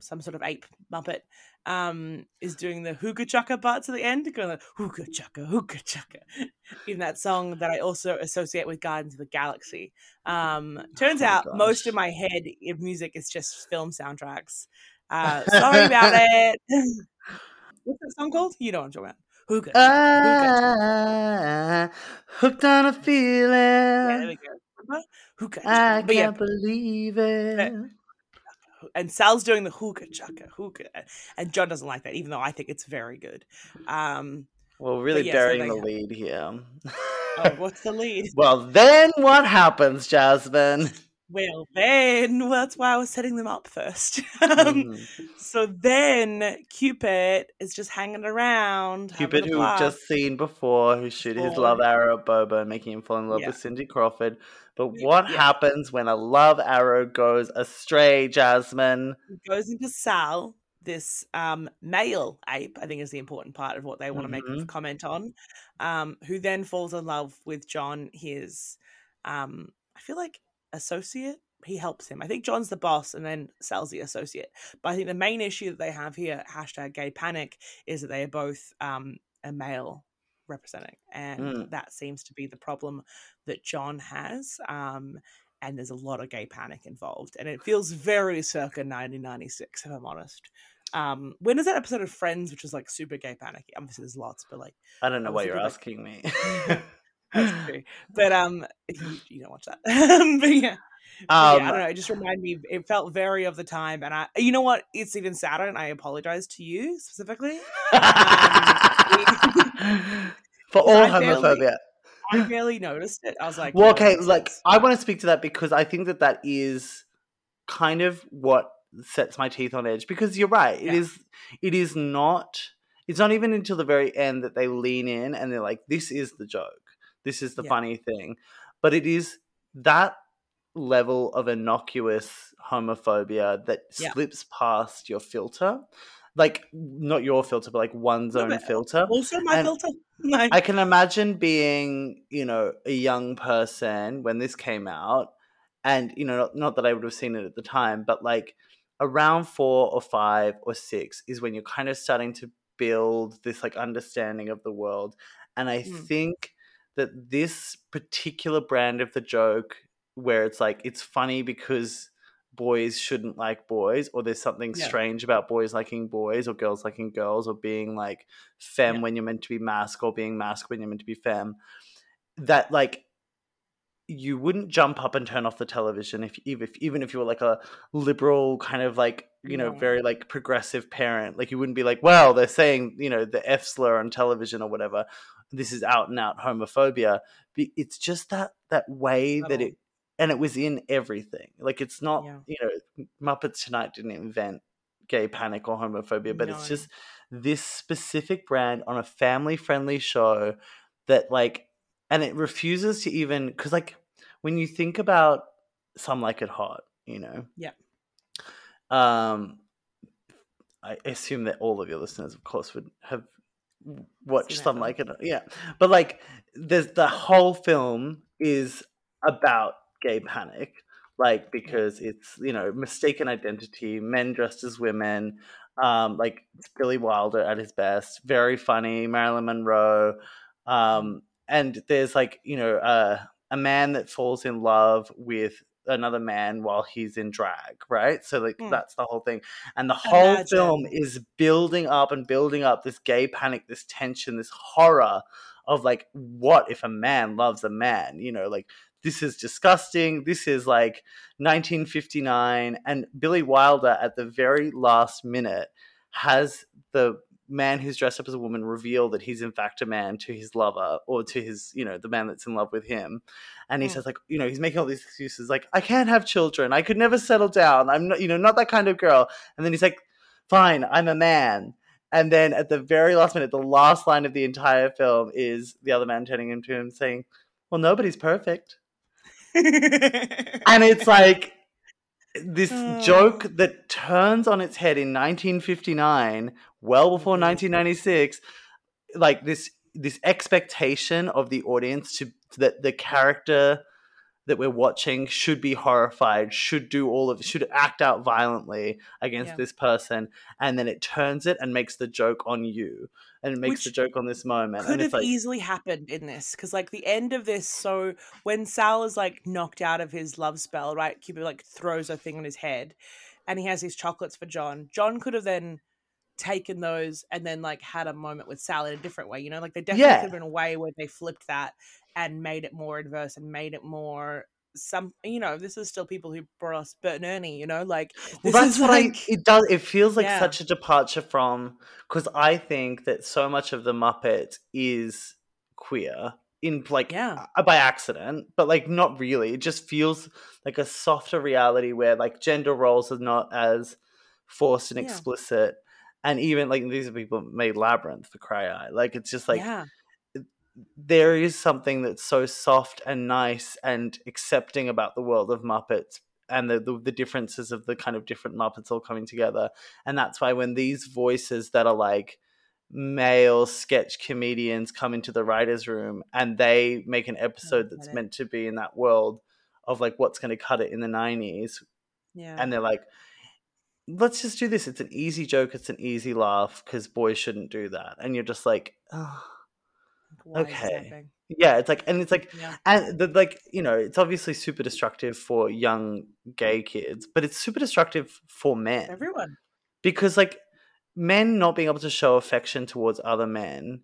some sort of ape muppet, um, is doing the hookah chukka parts at the end, going like hookah chukka, hookah chukka, [LAUGHS] in that song that I also associate with Guardians of the Galaxy. Um, turns Oh out most of my head in music is just film soundtracks. Uh, sorry about [LAUGHS] it. [LAUGHS] What's that song called? You know what I'm talking about. Hookah. chukka, hookah. Ah, hooked on a feeling. Yeah, there we go. Hookah. I. But can't believe it. and Sal's doing the hookah chukka, hookah, and John doesn't like that, even though I think it's very good. Um, Well, really yeah, burying they the lead here. oh, [LAUGHS] what's the lead? well, then what happens, Jasmine? Well, then, well, that's why I was setting them up first. [LAUGHS] um, Mhm. so then Cupid is just hanging around. Cupid, who we've just seen before, who shooted his love arrow at Bobo, making him fall in love Yeah. with Cindy Crawford. But what yeah. happens when a love arrow goes astray, Jasmine? goes into Sal, this um, male ape, I think is the important part of what they want to make a comment on, um, who then falls in love with John, his, um, I feel like, associate. He helps him. I think John's the boss and then Sal's the associate. But I think the main issue that they have here, hashtag gay panic, is that they are both um, a male representing. And Mm. that seems to be the problem that John has. Um, and there's a lot of gay panic involved. And it feels very circa 1996, if I'm honest. Um, when is that episode of Friends, which is like super gay panic? Obviously, there's lots, but like, I don't know why you're like- asking me. [LAUGHS] [LAUGHS] [LAUGHS] that's [LAUGHS] true. But um, you, you don't watch that. [LAUGHS] but yeah, yeah, Um, I don't know. It just reminded me. It felt very of the time, and I. You know what? It's even sadder, and I apologize to you specifically. For all I barely- homophobia. I barely noticed it. I was like, Well, okay, like sense. I want to speak to that because I think that that is kind of what sets my teeth on edge. Because you're right, it Yeah. is. It is not. It's not even until the very end that they lean in and they're like, "This is the joke. This is the Yeah. funny thing." But it is that level of innocuous homophobia that Yeah. slips past your filter, like not your filter, but like one's No, own filter. also my and- filter. [LAUGHS] Like, I can imagine being, you know, a young person when this came out, and you know, not, not that I would have seen it at the time, but like around four or five or six is when you're kind of starting to build this like understanding of the world, and I Mm. think that this particular brand of the joke, where it's like it's funny because boys shouldn't like boys or there's something Yeah. strange about boys liking boys or girls liking girls or being like femme Yeah. when you're meant to be mask or being mask when you're meant to be femme that like you wouldn't jump up and turn off the television if even if even if you were like a liberal kind of like you know No. very like progressive parent like you wouldn't be like well they're saying you know the f slur on television or whatever this is out and out homophobia it's just that that way that it and it was in everything like it's not Yeah. you know muppets tonight didn't invent gay panic or homophobia but it's just this specific brand on a family friendly show that like and it refuses to even because like when you think about some like it hot you know Yeah. um i assume that all of your listeners of course would have watched that some like it yeah. But like there's the whole film is about gay panic like because it's you know mistaken identity men dressed as women um like it's billy wilder at his best very funny marilyn monroe um and there's like you know uh, a man that falls in love with another man while he's in drag right? So like Hmm. that's the whole thing. And the whole Imagine. film is building up and building up this gay panic this tension this horror of like what if a man loves a man? You know like this is disgusting. This is like 1959 and billy wilder at the very last minute has the man who's dressed up as a woman reveal that he's in fact a man to his lover or to his you know the man that's in love with him. And he Mm. says like you know he's making all these excuses like i can't have children. I could never settle down. I'm not you know not that kind of girl. And then he's like fine i'm a man. And then at the very last minute the last line of the entire film is the other man turning into him saying well nobody's perfect. And it's [LAUGHS] like this Oh. joke that turns on its head in 1959 well before Mhm. 1996 like this this expectation of the audience to that the character that we're watching should be horrified should do all of should act out violently against Yeah. this person and then it turns it and makes the joke on you and it makes the joke on this moment could and have like easily happened in this because like the end of this so when sal is like knocked out of his love spell right cupid like throws a thing on his head and he has these chocolates for john john could have then taken those and then like had a moment with sal in a different way you know like they definitely Yeah. could have been a way where they flipped that and made it more adverse and made it more some you know this is still people who brought us bert and ernie you know like Well, that's is [LAUGHS] what like I. It does. It feels like Yeah. such a departure from because I think that so much of the Muppet is queer in like Yeah. by accident, but like not really. It just feels like a softer reality where like gender roles are not as forced and Yeah. explicit, and even like these are people made Labyrinth for cry eye. Like it's just like yeah there is something that's so soft and nice and accepting about the world of Muppets and the, the the differences of the kind of different Muppets all coming together. And that's why when these voices that are like male sketch comedians come into the writers' room and they make an episode that's it. meant to be in that world of like what's going to cut it in the nineties, yeah and they're like. Let's just do this. It's an easy joke. It's an easy laugh because boys shouldn't do that. And you're just like, oh, Why is this okay. yeah. It's like, and it's like, yeah and the, like you know it's obviously super destructive for young gay kids but it's super destructive for men everyone because like men not being able to show affection towards other men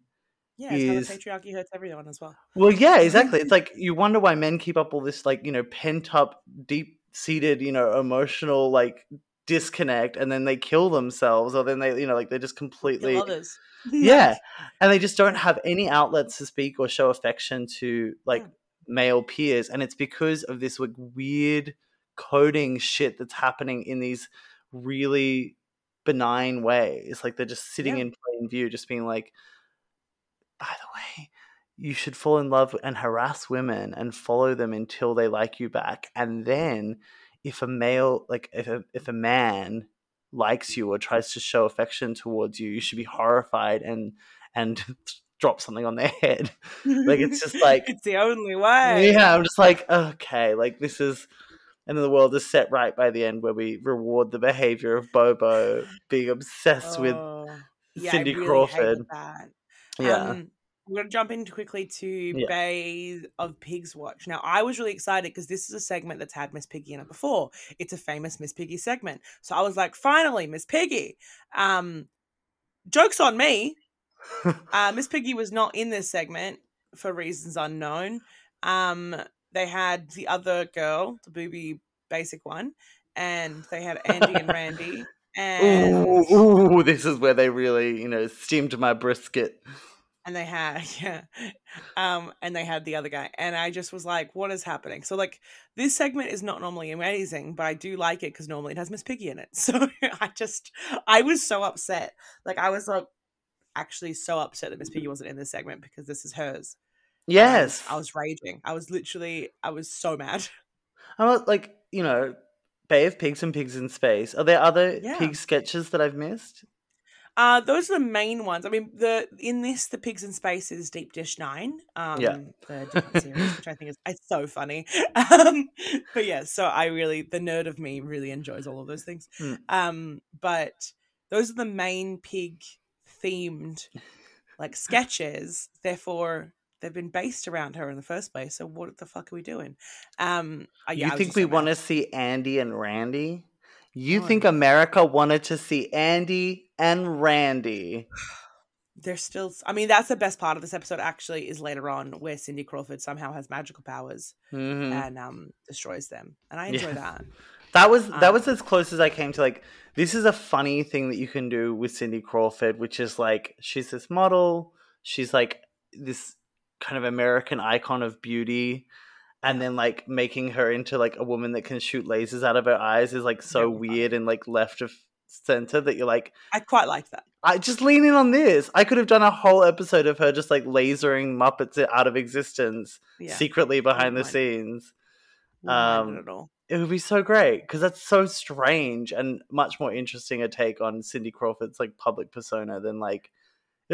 Yeah, it's is- how the patriarchy hurts everyone as well. well yeah exactly it's [LAUGHS] like you wonder why men keep up all this like you know pent up deep seated, you know, emotional like disconnect, and then they kill themselves, or then they, you know, like they're just completely [LAUGHS] yeah and they just don't have any outlets to speak or show affection to like Mm. male peers and it's because of this like weird coding shit that's happening in these really benign ways like they're just sitting Yeah. in plain view just being like by the way you should fall in love and harass women and follow them until they like you back and then if a male like if a, if a man likes you or tries to show affection towards you you should be horrified and and [LAUGHS] drop something on their head Like, it's just [LAUGHS] like- it's the only way. yeah i'm just like okay like this is and then the world is set right by the end where we reward the behavior of bobo being obsessed with Oh, yeah, Cindy really Crawford. yeah Um, we're going to jump in quickly to Yeah. Bay of Pigs Watch. Now, I was really excited because this is a segment that's had Miss Piggy in it before. It's a famous Miss Piggy segment. So I was like, finally, Miss Piggy. Um, joke's on me. [LAUGHS] Uh, Miss Piggy was not in this segment for reasons unknown. Um, they had the other girl, the booby basic one, and they had Andy and Randy. [LAUGHS] And ooh, ooh, this is where they really you know steamed my brisket and they had [LAUGHS] yeah um and they had the other guy and i just was like what is happening? So like this segment is not normally amazing but i do like it because normally it has miss piggy in it. [LAUGHS] So i just i was so upset like i was like actually so upset that miss piggy wasn't in this segment because this is hers And I was- yes. i was raging. I was literally i was so mad. [LAUGHS] I'm not, like you know bay of pigs and pigs in space. Are there other Yeah. pig sketches that i've missed Uh, those are the main ones. I mean, the in this, the Pigs in Space is Deep Dish Nine. Um, the different series, which I think is it's so funny. [LAUGHS] Um, but yeah, so I really the nerd of me really enjoys all of those things. Hmm. Um, but those are the main pig themed like sketches. Therefore, they've been based around her in the first place. So what the fuck are we doing? Um, uh, yeah, I you think we want to see Andy and Randy? You Oh, think. America wanted to see Andy and Randy? [SIGHS] They're still. I mean, that's the best part of this episode. Actually, is later on where Cindy Crawford somehow has magical powers Mhm. and um destroys them, and I enjoy Yeah. that. [LAUGHS] That was that Um, was as close as I came to like this is a funny thing that you can do with Cindy Crawford, which is like she's this model, she's like this kind of American icon of beauty, and then like making her into like a woman that can shoot lasers out of her eyes is like so funny. weird and like left of center that you're like I quite like that. I just lean in on this. I could have done a whole episode of her just like lasering Muppets out of existence Yeah, secretly behind the mind. scenes. um, at all. It would be so great because that's so strange and much more interesting a take on Cindy Crawford's like public persona than like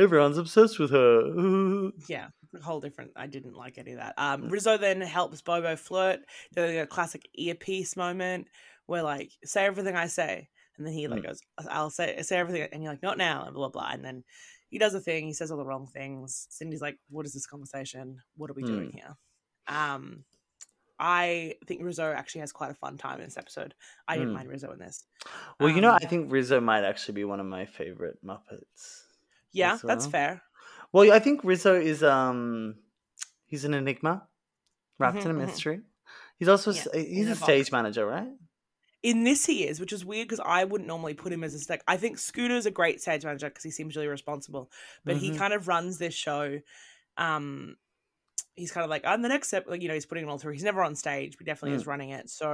everyone's obsessed with her. [LAUGHS] Yeah, a whole different. I didn't like any of that. Um, Rizzo then helps Bobo flirt. Doing a classic earpiece moment where like say everything I say, and then he like Mm. goes, "I'll say say everything," and you're like, "Not now," and blah blah blah, and then he does a thing. He says all the wrong things. Cindy's like, "What is this conversation? What are we doing here?" Um, I think Rizzo actually has quite a fun time in this episode. I didn't Mm. mind Rizzo in this. Well, you know, Um, I think Rizzo might actually be one of my favorite Muppets. Yeah, as that's fair. Well, I think Rizzo is um he's an enigma wrapped Mhm, in a mhm. mystery. He's also Yeah, s- he's a stage manager, right? In this, he is, which is weird because I wouldn't normally put him as a stack. I think Scooter's a great stage manager because he seems really responsible, but he Mhm. kind of runs this show. Um, he's kind of like on the next step, like you know, he's putting it all through. He's never on stage, but definitely Mm. is running it. So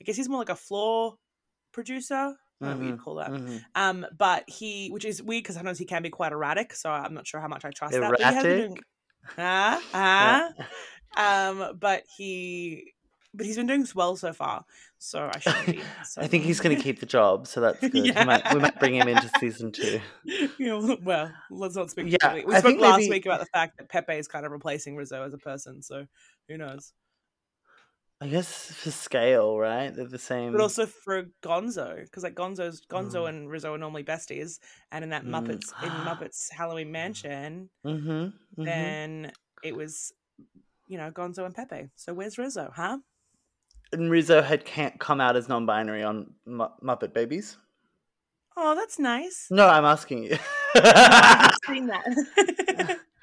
I guess he's more like a floor producer. I don't know what you'd call that. mhm. Um, but he, which is weird because sometimes he can be quite erratic. So I'm not sure how much I trust that. But he Erratic. ah, ah. Um, but he, but he's been doing well so far. So I should be. [LAUGHS] So. I think he's going to keep the job, so that's [LAUGHS] good. We, might, we might bring him into season two. [LAUGHS] you know, well, let's not speak. Yeah, Yeah, we spoke last maybe- week about the fact that Pepe is kind of replacing Rizzo as a person. So who knows? I guess for scale, right? They're the same. But also for Gonzo, because like Gonzo's Gonzo Mm. and Rizzo are normally besties, and in that Mm. Muppets in Muppets Halloween Mansion, mm-hmm, mm-hmm. then it was you know Gonzo and Pepe. So where's Rizzo, huh? and Rizzo had can't come out as non-binary on Mu- Muppet Babies. Oh, that's nice. No, I'm asking you. [LAUGHS] I've [LAUGHS] seen that. [LAUGHS]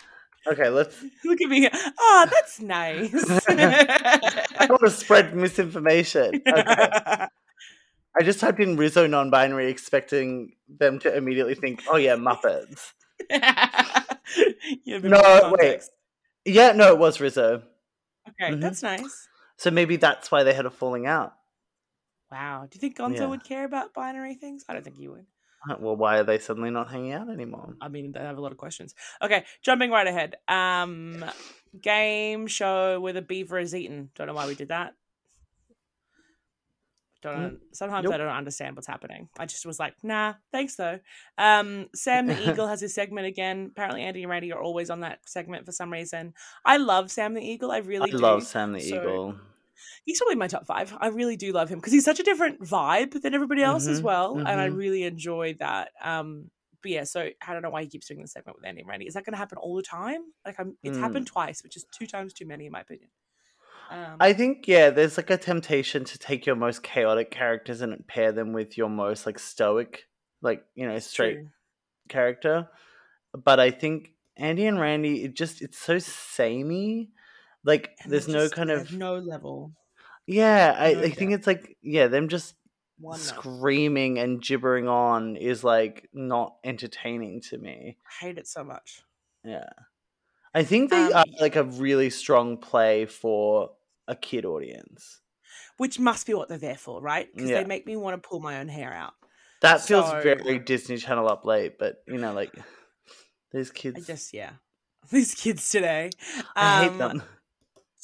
Okay, let's. [LAUGHS] Look at me. Oh, that's [LAUGHS] nice. I want to spread misinformation. Okay. [LAUGHS] I just typed in Rizzo non-binary, expecting them to immediately think, "Oh yeah, Muppets." Yeah, No, wait. Yeah, no, it was Rizzo. Okay, Mhm. that's nice. So maybe that's why they had a falling out. Wow. Do you think Gonzo Yeah. would care about binary things? I don't think he would. [LAUGHS] Well, why are they suddenly not hanging out anymore? I mean, they have a lot of questions. Okay, jumping right ahead. Um, game show where the beaver is eaten. Don't know why we did that. Don't. Mm, Sometimes nope. I don't understand what's happening. I just was like, nah, thanks though. Um, Sam the Eagle [LAUGHS] has his segment again. Apparently, Andy and Randy are always on that segment for some reason. I love Sam the Eagle. I really I do. love Sam the So- Eagle. He's probably my top five. I really do love him because he's such a different vibe than everybody else as Mhm, well, and I mhm. really enjoy that. Um, but yeah, so I don't know why he keeps doing the segment with Andy and Randy. Is that going to happen all the time? Like, I'm, it's Mm. happened twice, which is two times too many in my opinion. Um, I think yeah, there's like a temptation to take your most chaotic characters and pair them with your most like stoic, like you know, straight true. character. But I think Andy and Randy, it just it's so samey. Like And there's no just- kind of no level. yeah. I, no I think it's like yeah, them just One screaming and gibbering on is like not entertaining to me. I hate it so much. Yeah. I think they Um, are like a really strong play for a kid audience. Which must be what they're there for, right? Because Yeah. they make me want to pull my own hair out. That feels So- very Disney Channel up late, but you know, like [SIGHS] these kids, I just yeah, [LAUGHS] these kids today. I hate Um, them.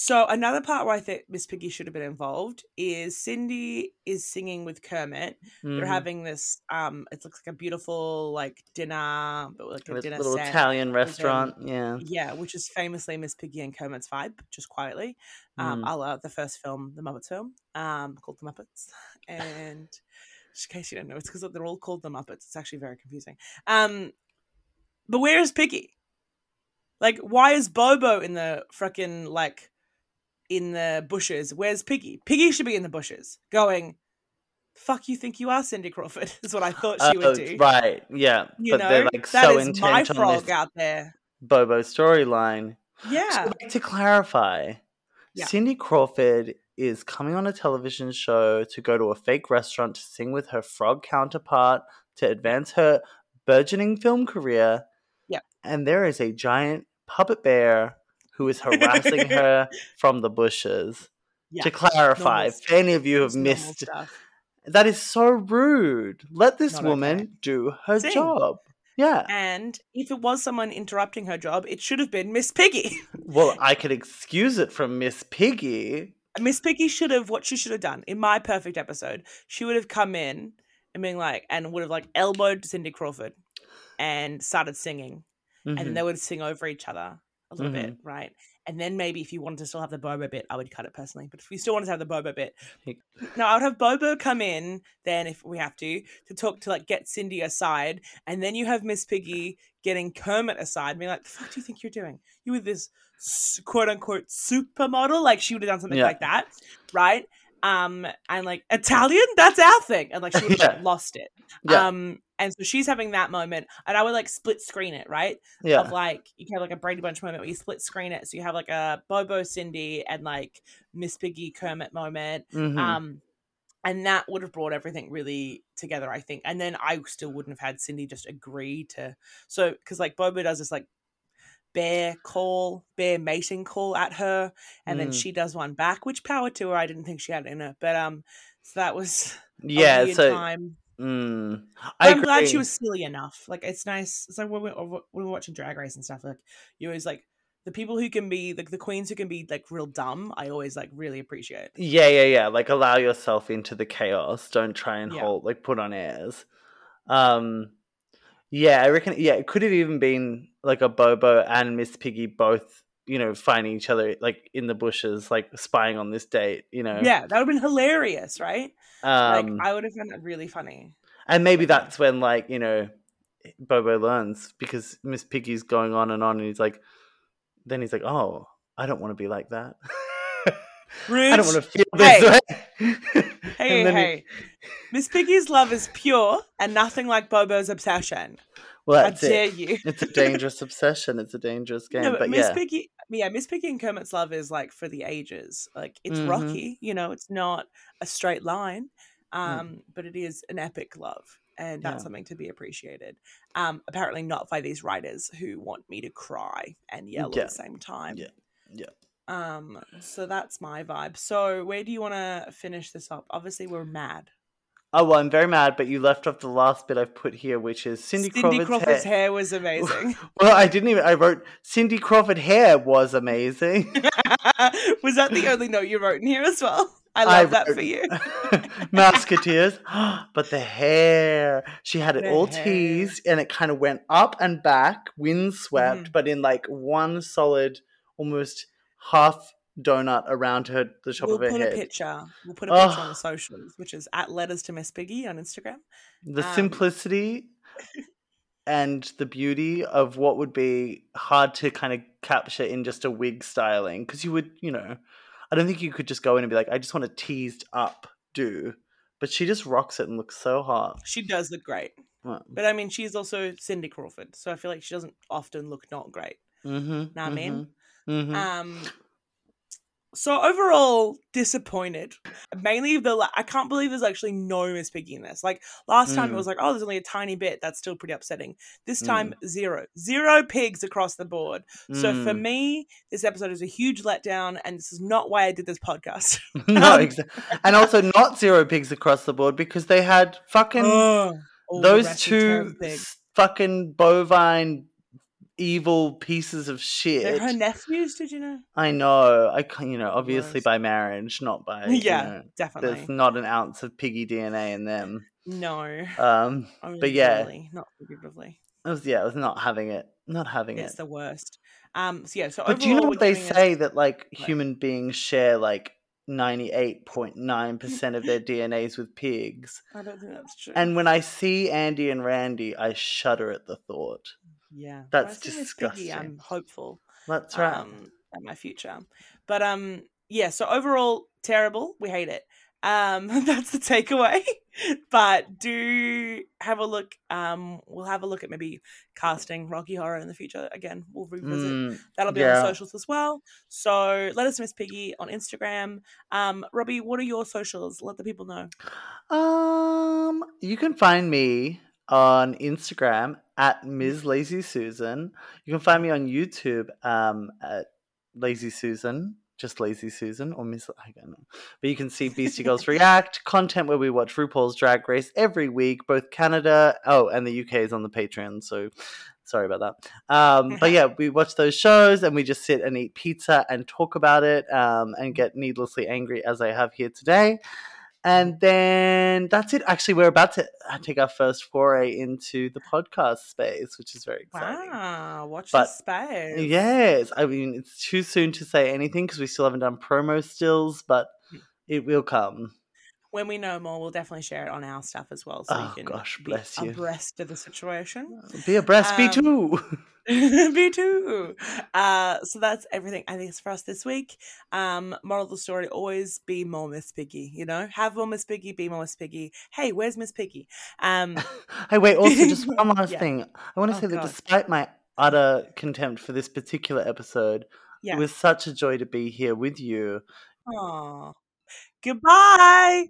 So another part where I think Miss Piggy should have been involved is Cindy is singing with Kermit. They're Mhm. having this um it looks like a beautiful like dinner but like a This dinner little set. Italian restaurant. Yeah. Yeah, which is famously Miss Piggy and Kermit's vibe, just quietly. Um, Mm. a la the first film, the Muppets film, um, called The Muppets. And just in case you don't know, it's because they're all called The Muppets. It's actually very confusing. Um, but where is Piggy? Like, why is Bobo in the frickin' like in the bushes? Where's Piggy? Piggy should be in the bushes, going, "Fuck, you think you are Cindy Crawford?" [LAUGHS] Is what I thought she Oh, would do. right. Yeah. You but know, they're like that so is my intent on this out there. Bobo storyline. Yeah, So to clarify, Yeah. Cindy Crawford is coming on a television show to go to a fake restaurant to sing with her frog counterpart to advance her burgeoning film career. Yeah. And there is a giant puppet bear who is harassing [LAUGHS] her from the bushes. yeah. to clarify, if any of you have missed, stuff. that is so rude. Let this Not woman okay. do her Sing. job. Yeah. And if it was someone interrupting her job, it should have been Miss Piggy. [LAUGHS] Well, I could excuse it from Miss Piggy. Miss Piggy should have what she should have done in my perfect episode. She would have come in and been like, and would have like elbowed Cindy Crawford and started singing, and then Mhm. they would sing over each other a little bit, Mm-hmm. right? And then maybe if you wanted to still have the Bobo bit, I would cut it personally. But if we still wanted to have the Bobo bit, no, I would have Bobo come in then if we have to to talk to like get Cindy aside, and then you have Miss Piggy getting Kermit aside, being like, "The fuck do you think you're doing? You with this quote unquote supermodel, like she would have done something Yeah. like that, right?" Um, and like Italian, that's our thing, and like she [LAUGHS] Yeah. lost it. Yeah. Um, and so she's having that moment, and I would like split screen it, right? yeah. Of like you can have like a Brady Bunch moment where you split screen it, so you have like a Bobo Cindy and like Miss Piggy Kermit moment, Mhm. um, and that would have brought everything really together, I think. And then I still wouldn't have had Cindy just agree to so because like Bobo does this like bear call, bear mating call at her, and then Mm. she does one back, which power to her. I didn't think she had it in her, but um, so that was [LAUGHS] yeah. So time. mm, I I'm glad she was silly enough. Like it's nice. So when we when we're watching Drag Race and stuff, like you always like the people who can be like the queens who can be like real dumb. I always like really appreciate. Yeah, yeah, yeah. Like allow yourself into the chaos. Don't try and Yeah. hold like put on airs. Um yeah, I reckon yeah, it could have even been like a Bobo and Miss Piggy both, you know, finding each other like in the bushes, like spying on this date, you know. Yeah, that would have been hilarious, right? Um like I would have found that really funny. and maybe that's when like, you know, Bobo learns because Miss Piggy's going on and on and he's like then he's like, Oh, I don't want to be like that. [LAUGHS] I don't want to feel this Hey. way. [LAUGHS] Hey, hey, Miss Piggy's love is pure and nothing like Bobo's obsession. Well, that's dare it. you? It's a dangerous obsession. It's a dangerous game. No, but, but Miss yeah. Piggy, yeah, Miss Piggy and Kermit's love is like for the ages. Like it's Mhm. rocky, you know, it's not a straight line, Mm. um, but it is an epic love, and that's Yeah. something to be appreciated. Um, apparently not by these writers who want me to cry and yell Yeah. at the same time. Yeah. Yeah. Um, so that's my vibe. So where do you want to finish this up? Obviously, we're mad. Oh well, I'm very mad, but you left off the last bit I've put here, which is Cindy, Cindy Crawford's, Crawford's hair. hair was amazing. [LAUGHS] Well, I didn't even. I wrote Cindy Crawford hair was amazing. [LAUGHS] was that the only note you wrote in here as well? I I love that wrote- for you. [LAUGHS] Musketeers, [GASPS] but the hair. She had it The all hair. teased, and it kind of went up and back, windswept, Mhm. but in like one solid, almost half donut around her the top we'll of her put head. a picture. We'll put a picture on Oh. the socials, which is at letters to Miss Piggy on Instagram. the Um, simplicity and the beauty of what would be hard to kind of capture in just a wig styling because you would you know i don't think you could just go in and be like i just want a teased up do but she just rocks it and looks so hot She does look great, but I mean, she's also Cindy Crawford, so I feel like she doesn't often look not great. mm-hmm, Know what I mean? hmm Um. So overall, disappointed. Mainly the la- I can't believe there's actually no Miss Piggy in this. Like last time, it Mm. was like, oh, there's only a tiny bit. That's still pretty upsetting. This time, zero, zero pigs across the board. So for Mm. me, this episode is a huge letdown, and this is not why I did this podcast. [LAUGHS] no Um, exactly and also not zero pigs across the board because they had fucking. Those two terrible pigs. s- fucking bovine evil pieces of shit They're her nephews. Did you know? I know. I you know, obviously by marriage, not by. you yeah, know, definitely. there's not an ounce of piggy DNA in them. No, Um, but yeah. barely, not figuratively. It was yeah, it was not having it, not having It's it. It's the worst. Um. So yeah. So But do you know what they say that like human beings share like ninety eight point nine percent of their DNAs with pigs? I don't think that's true. And when I see Andy and Randy, I shudder at the thought. Yeah, that's see Miss Piggy, disgusting. I'm hopeful. That's right. um, at my future. But um, yeah. So overall, terrible. We hate it. Um, [LAUGHS] that's the takeaway. [LAUGHS] but do have a look. Um, we'll have a look at maybe casting Rocky Horror in the future. Again, we'll revisit. Mm, That'll be on the socials as well. So let us Miss Piggy on Instagram. Um, Robbie, what are your socials? Let the people know. Um, you can find me on Instagram at Ms. Lazy Susan. You can find me on YouTube um, at Lazy Susan, just Lazy Susan, or Miss. I don't know. But you can see [LAUGHS] Beastie Girls React content where we watch RuPaul's Drag Race every week, both Canada. Oh, and the UK is on the Patreon, so. Sorry about that. Um, [LAUGHS] but yeah, we watch those shows and we just sit and eat pizza and talk about it um, and get needlessly angry as I have here today. And then that's it. Actually, we're about to uh, take our first foray into the podcast space, which is very exciting. Wow, watch But- the space. Yes, I mean it's too soon to say anything because we still haven't done promo stills, but Hmm. it will come. When we know more, we'll definitely share it on our stuff as well, so Oh, you can gosh, be bless you. abreast of the situation. Be abreast, be Um, too. [LAUGHS] Me too. Uh, so that's everything I think it's for us this week. Um, moral of the story: always be more Miss Piggy. You know, have more Miss Piggy, be more Miss Piggy. Hey, where's Miss Piggy? Um, [LAUGHS] hey, wait. Also, just [LAUGHS] one last Yeah. thing. I want to Oh, say that God. despite my utter contempt for this particular episode, yeah. it was such a joy to be here with you. Aw. Goodbye.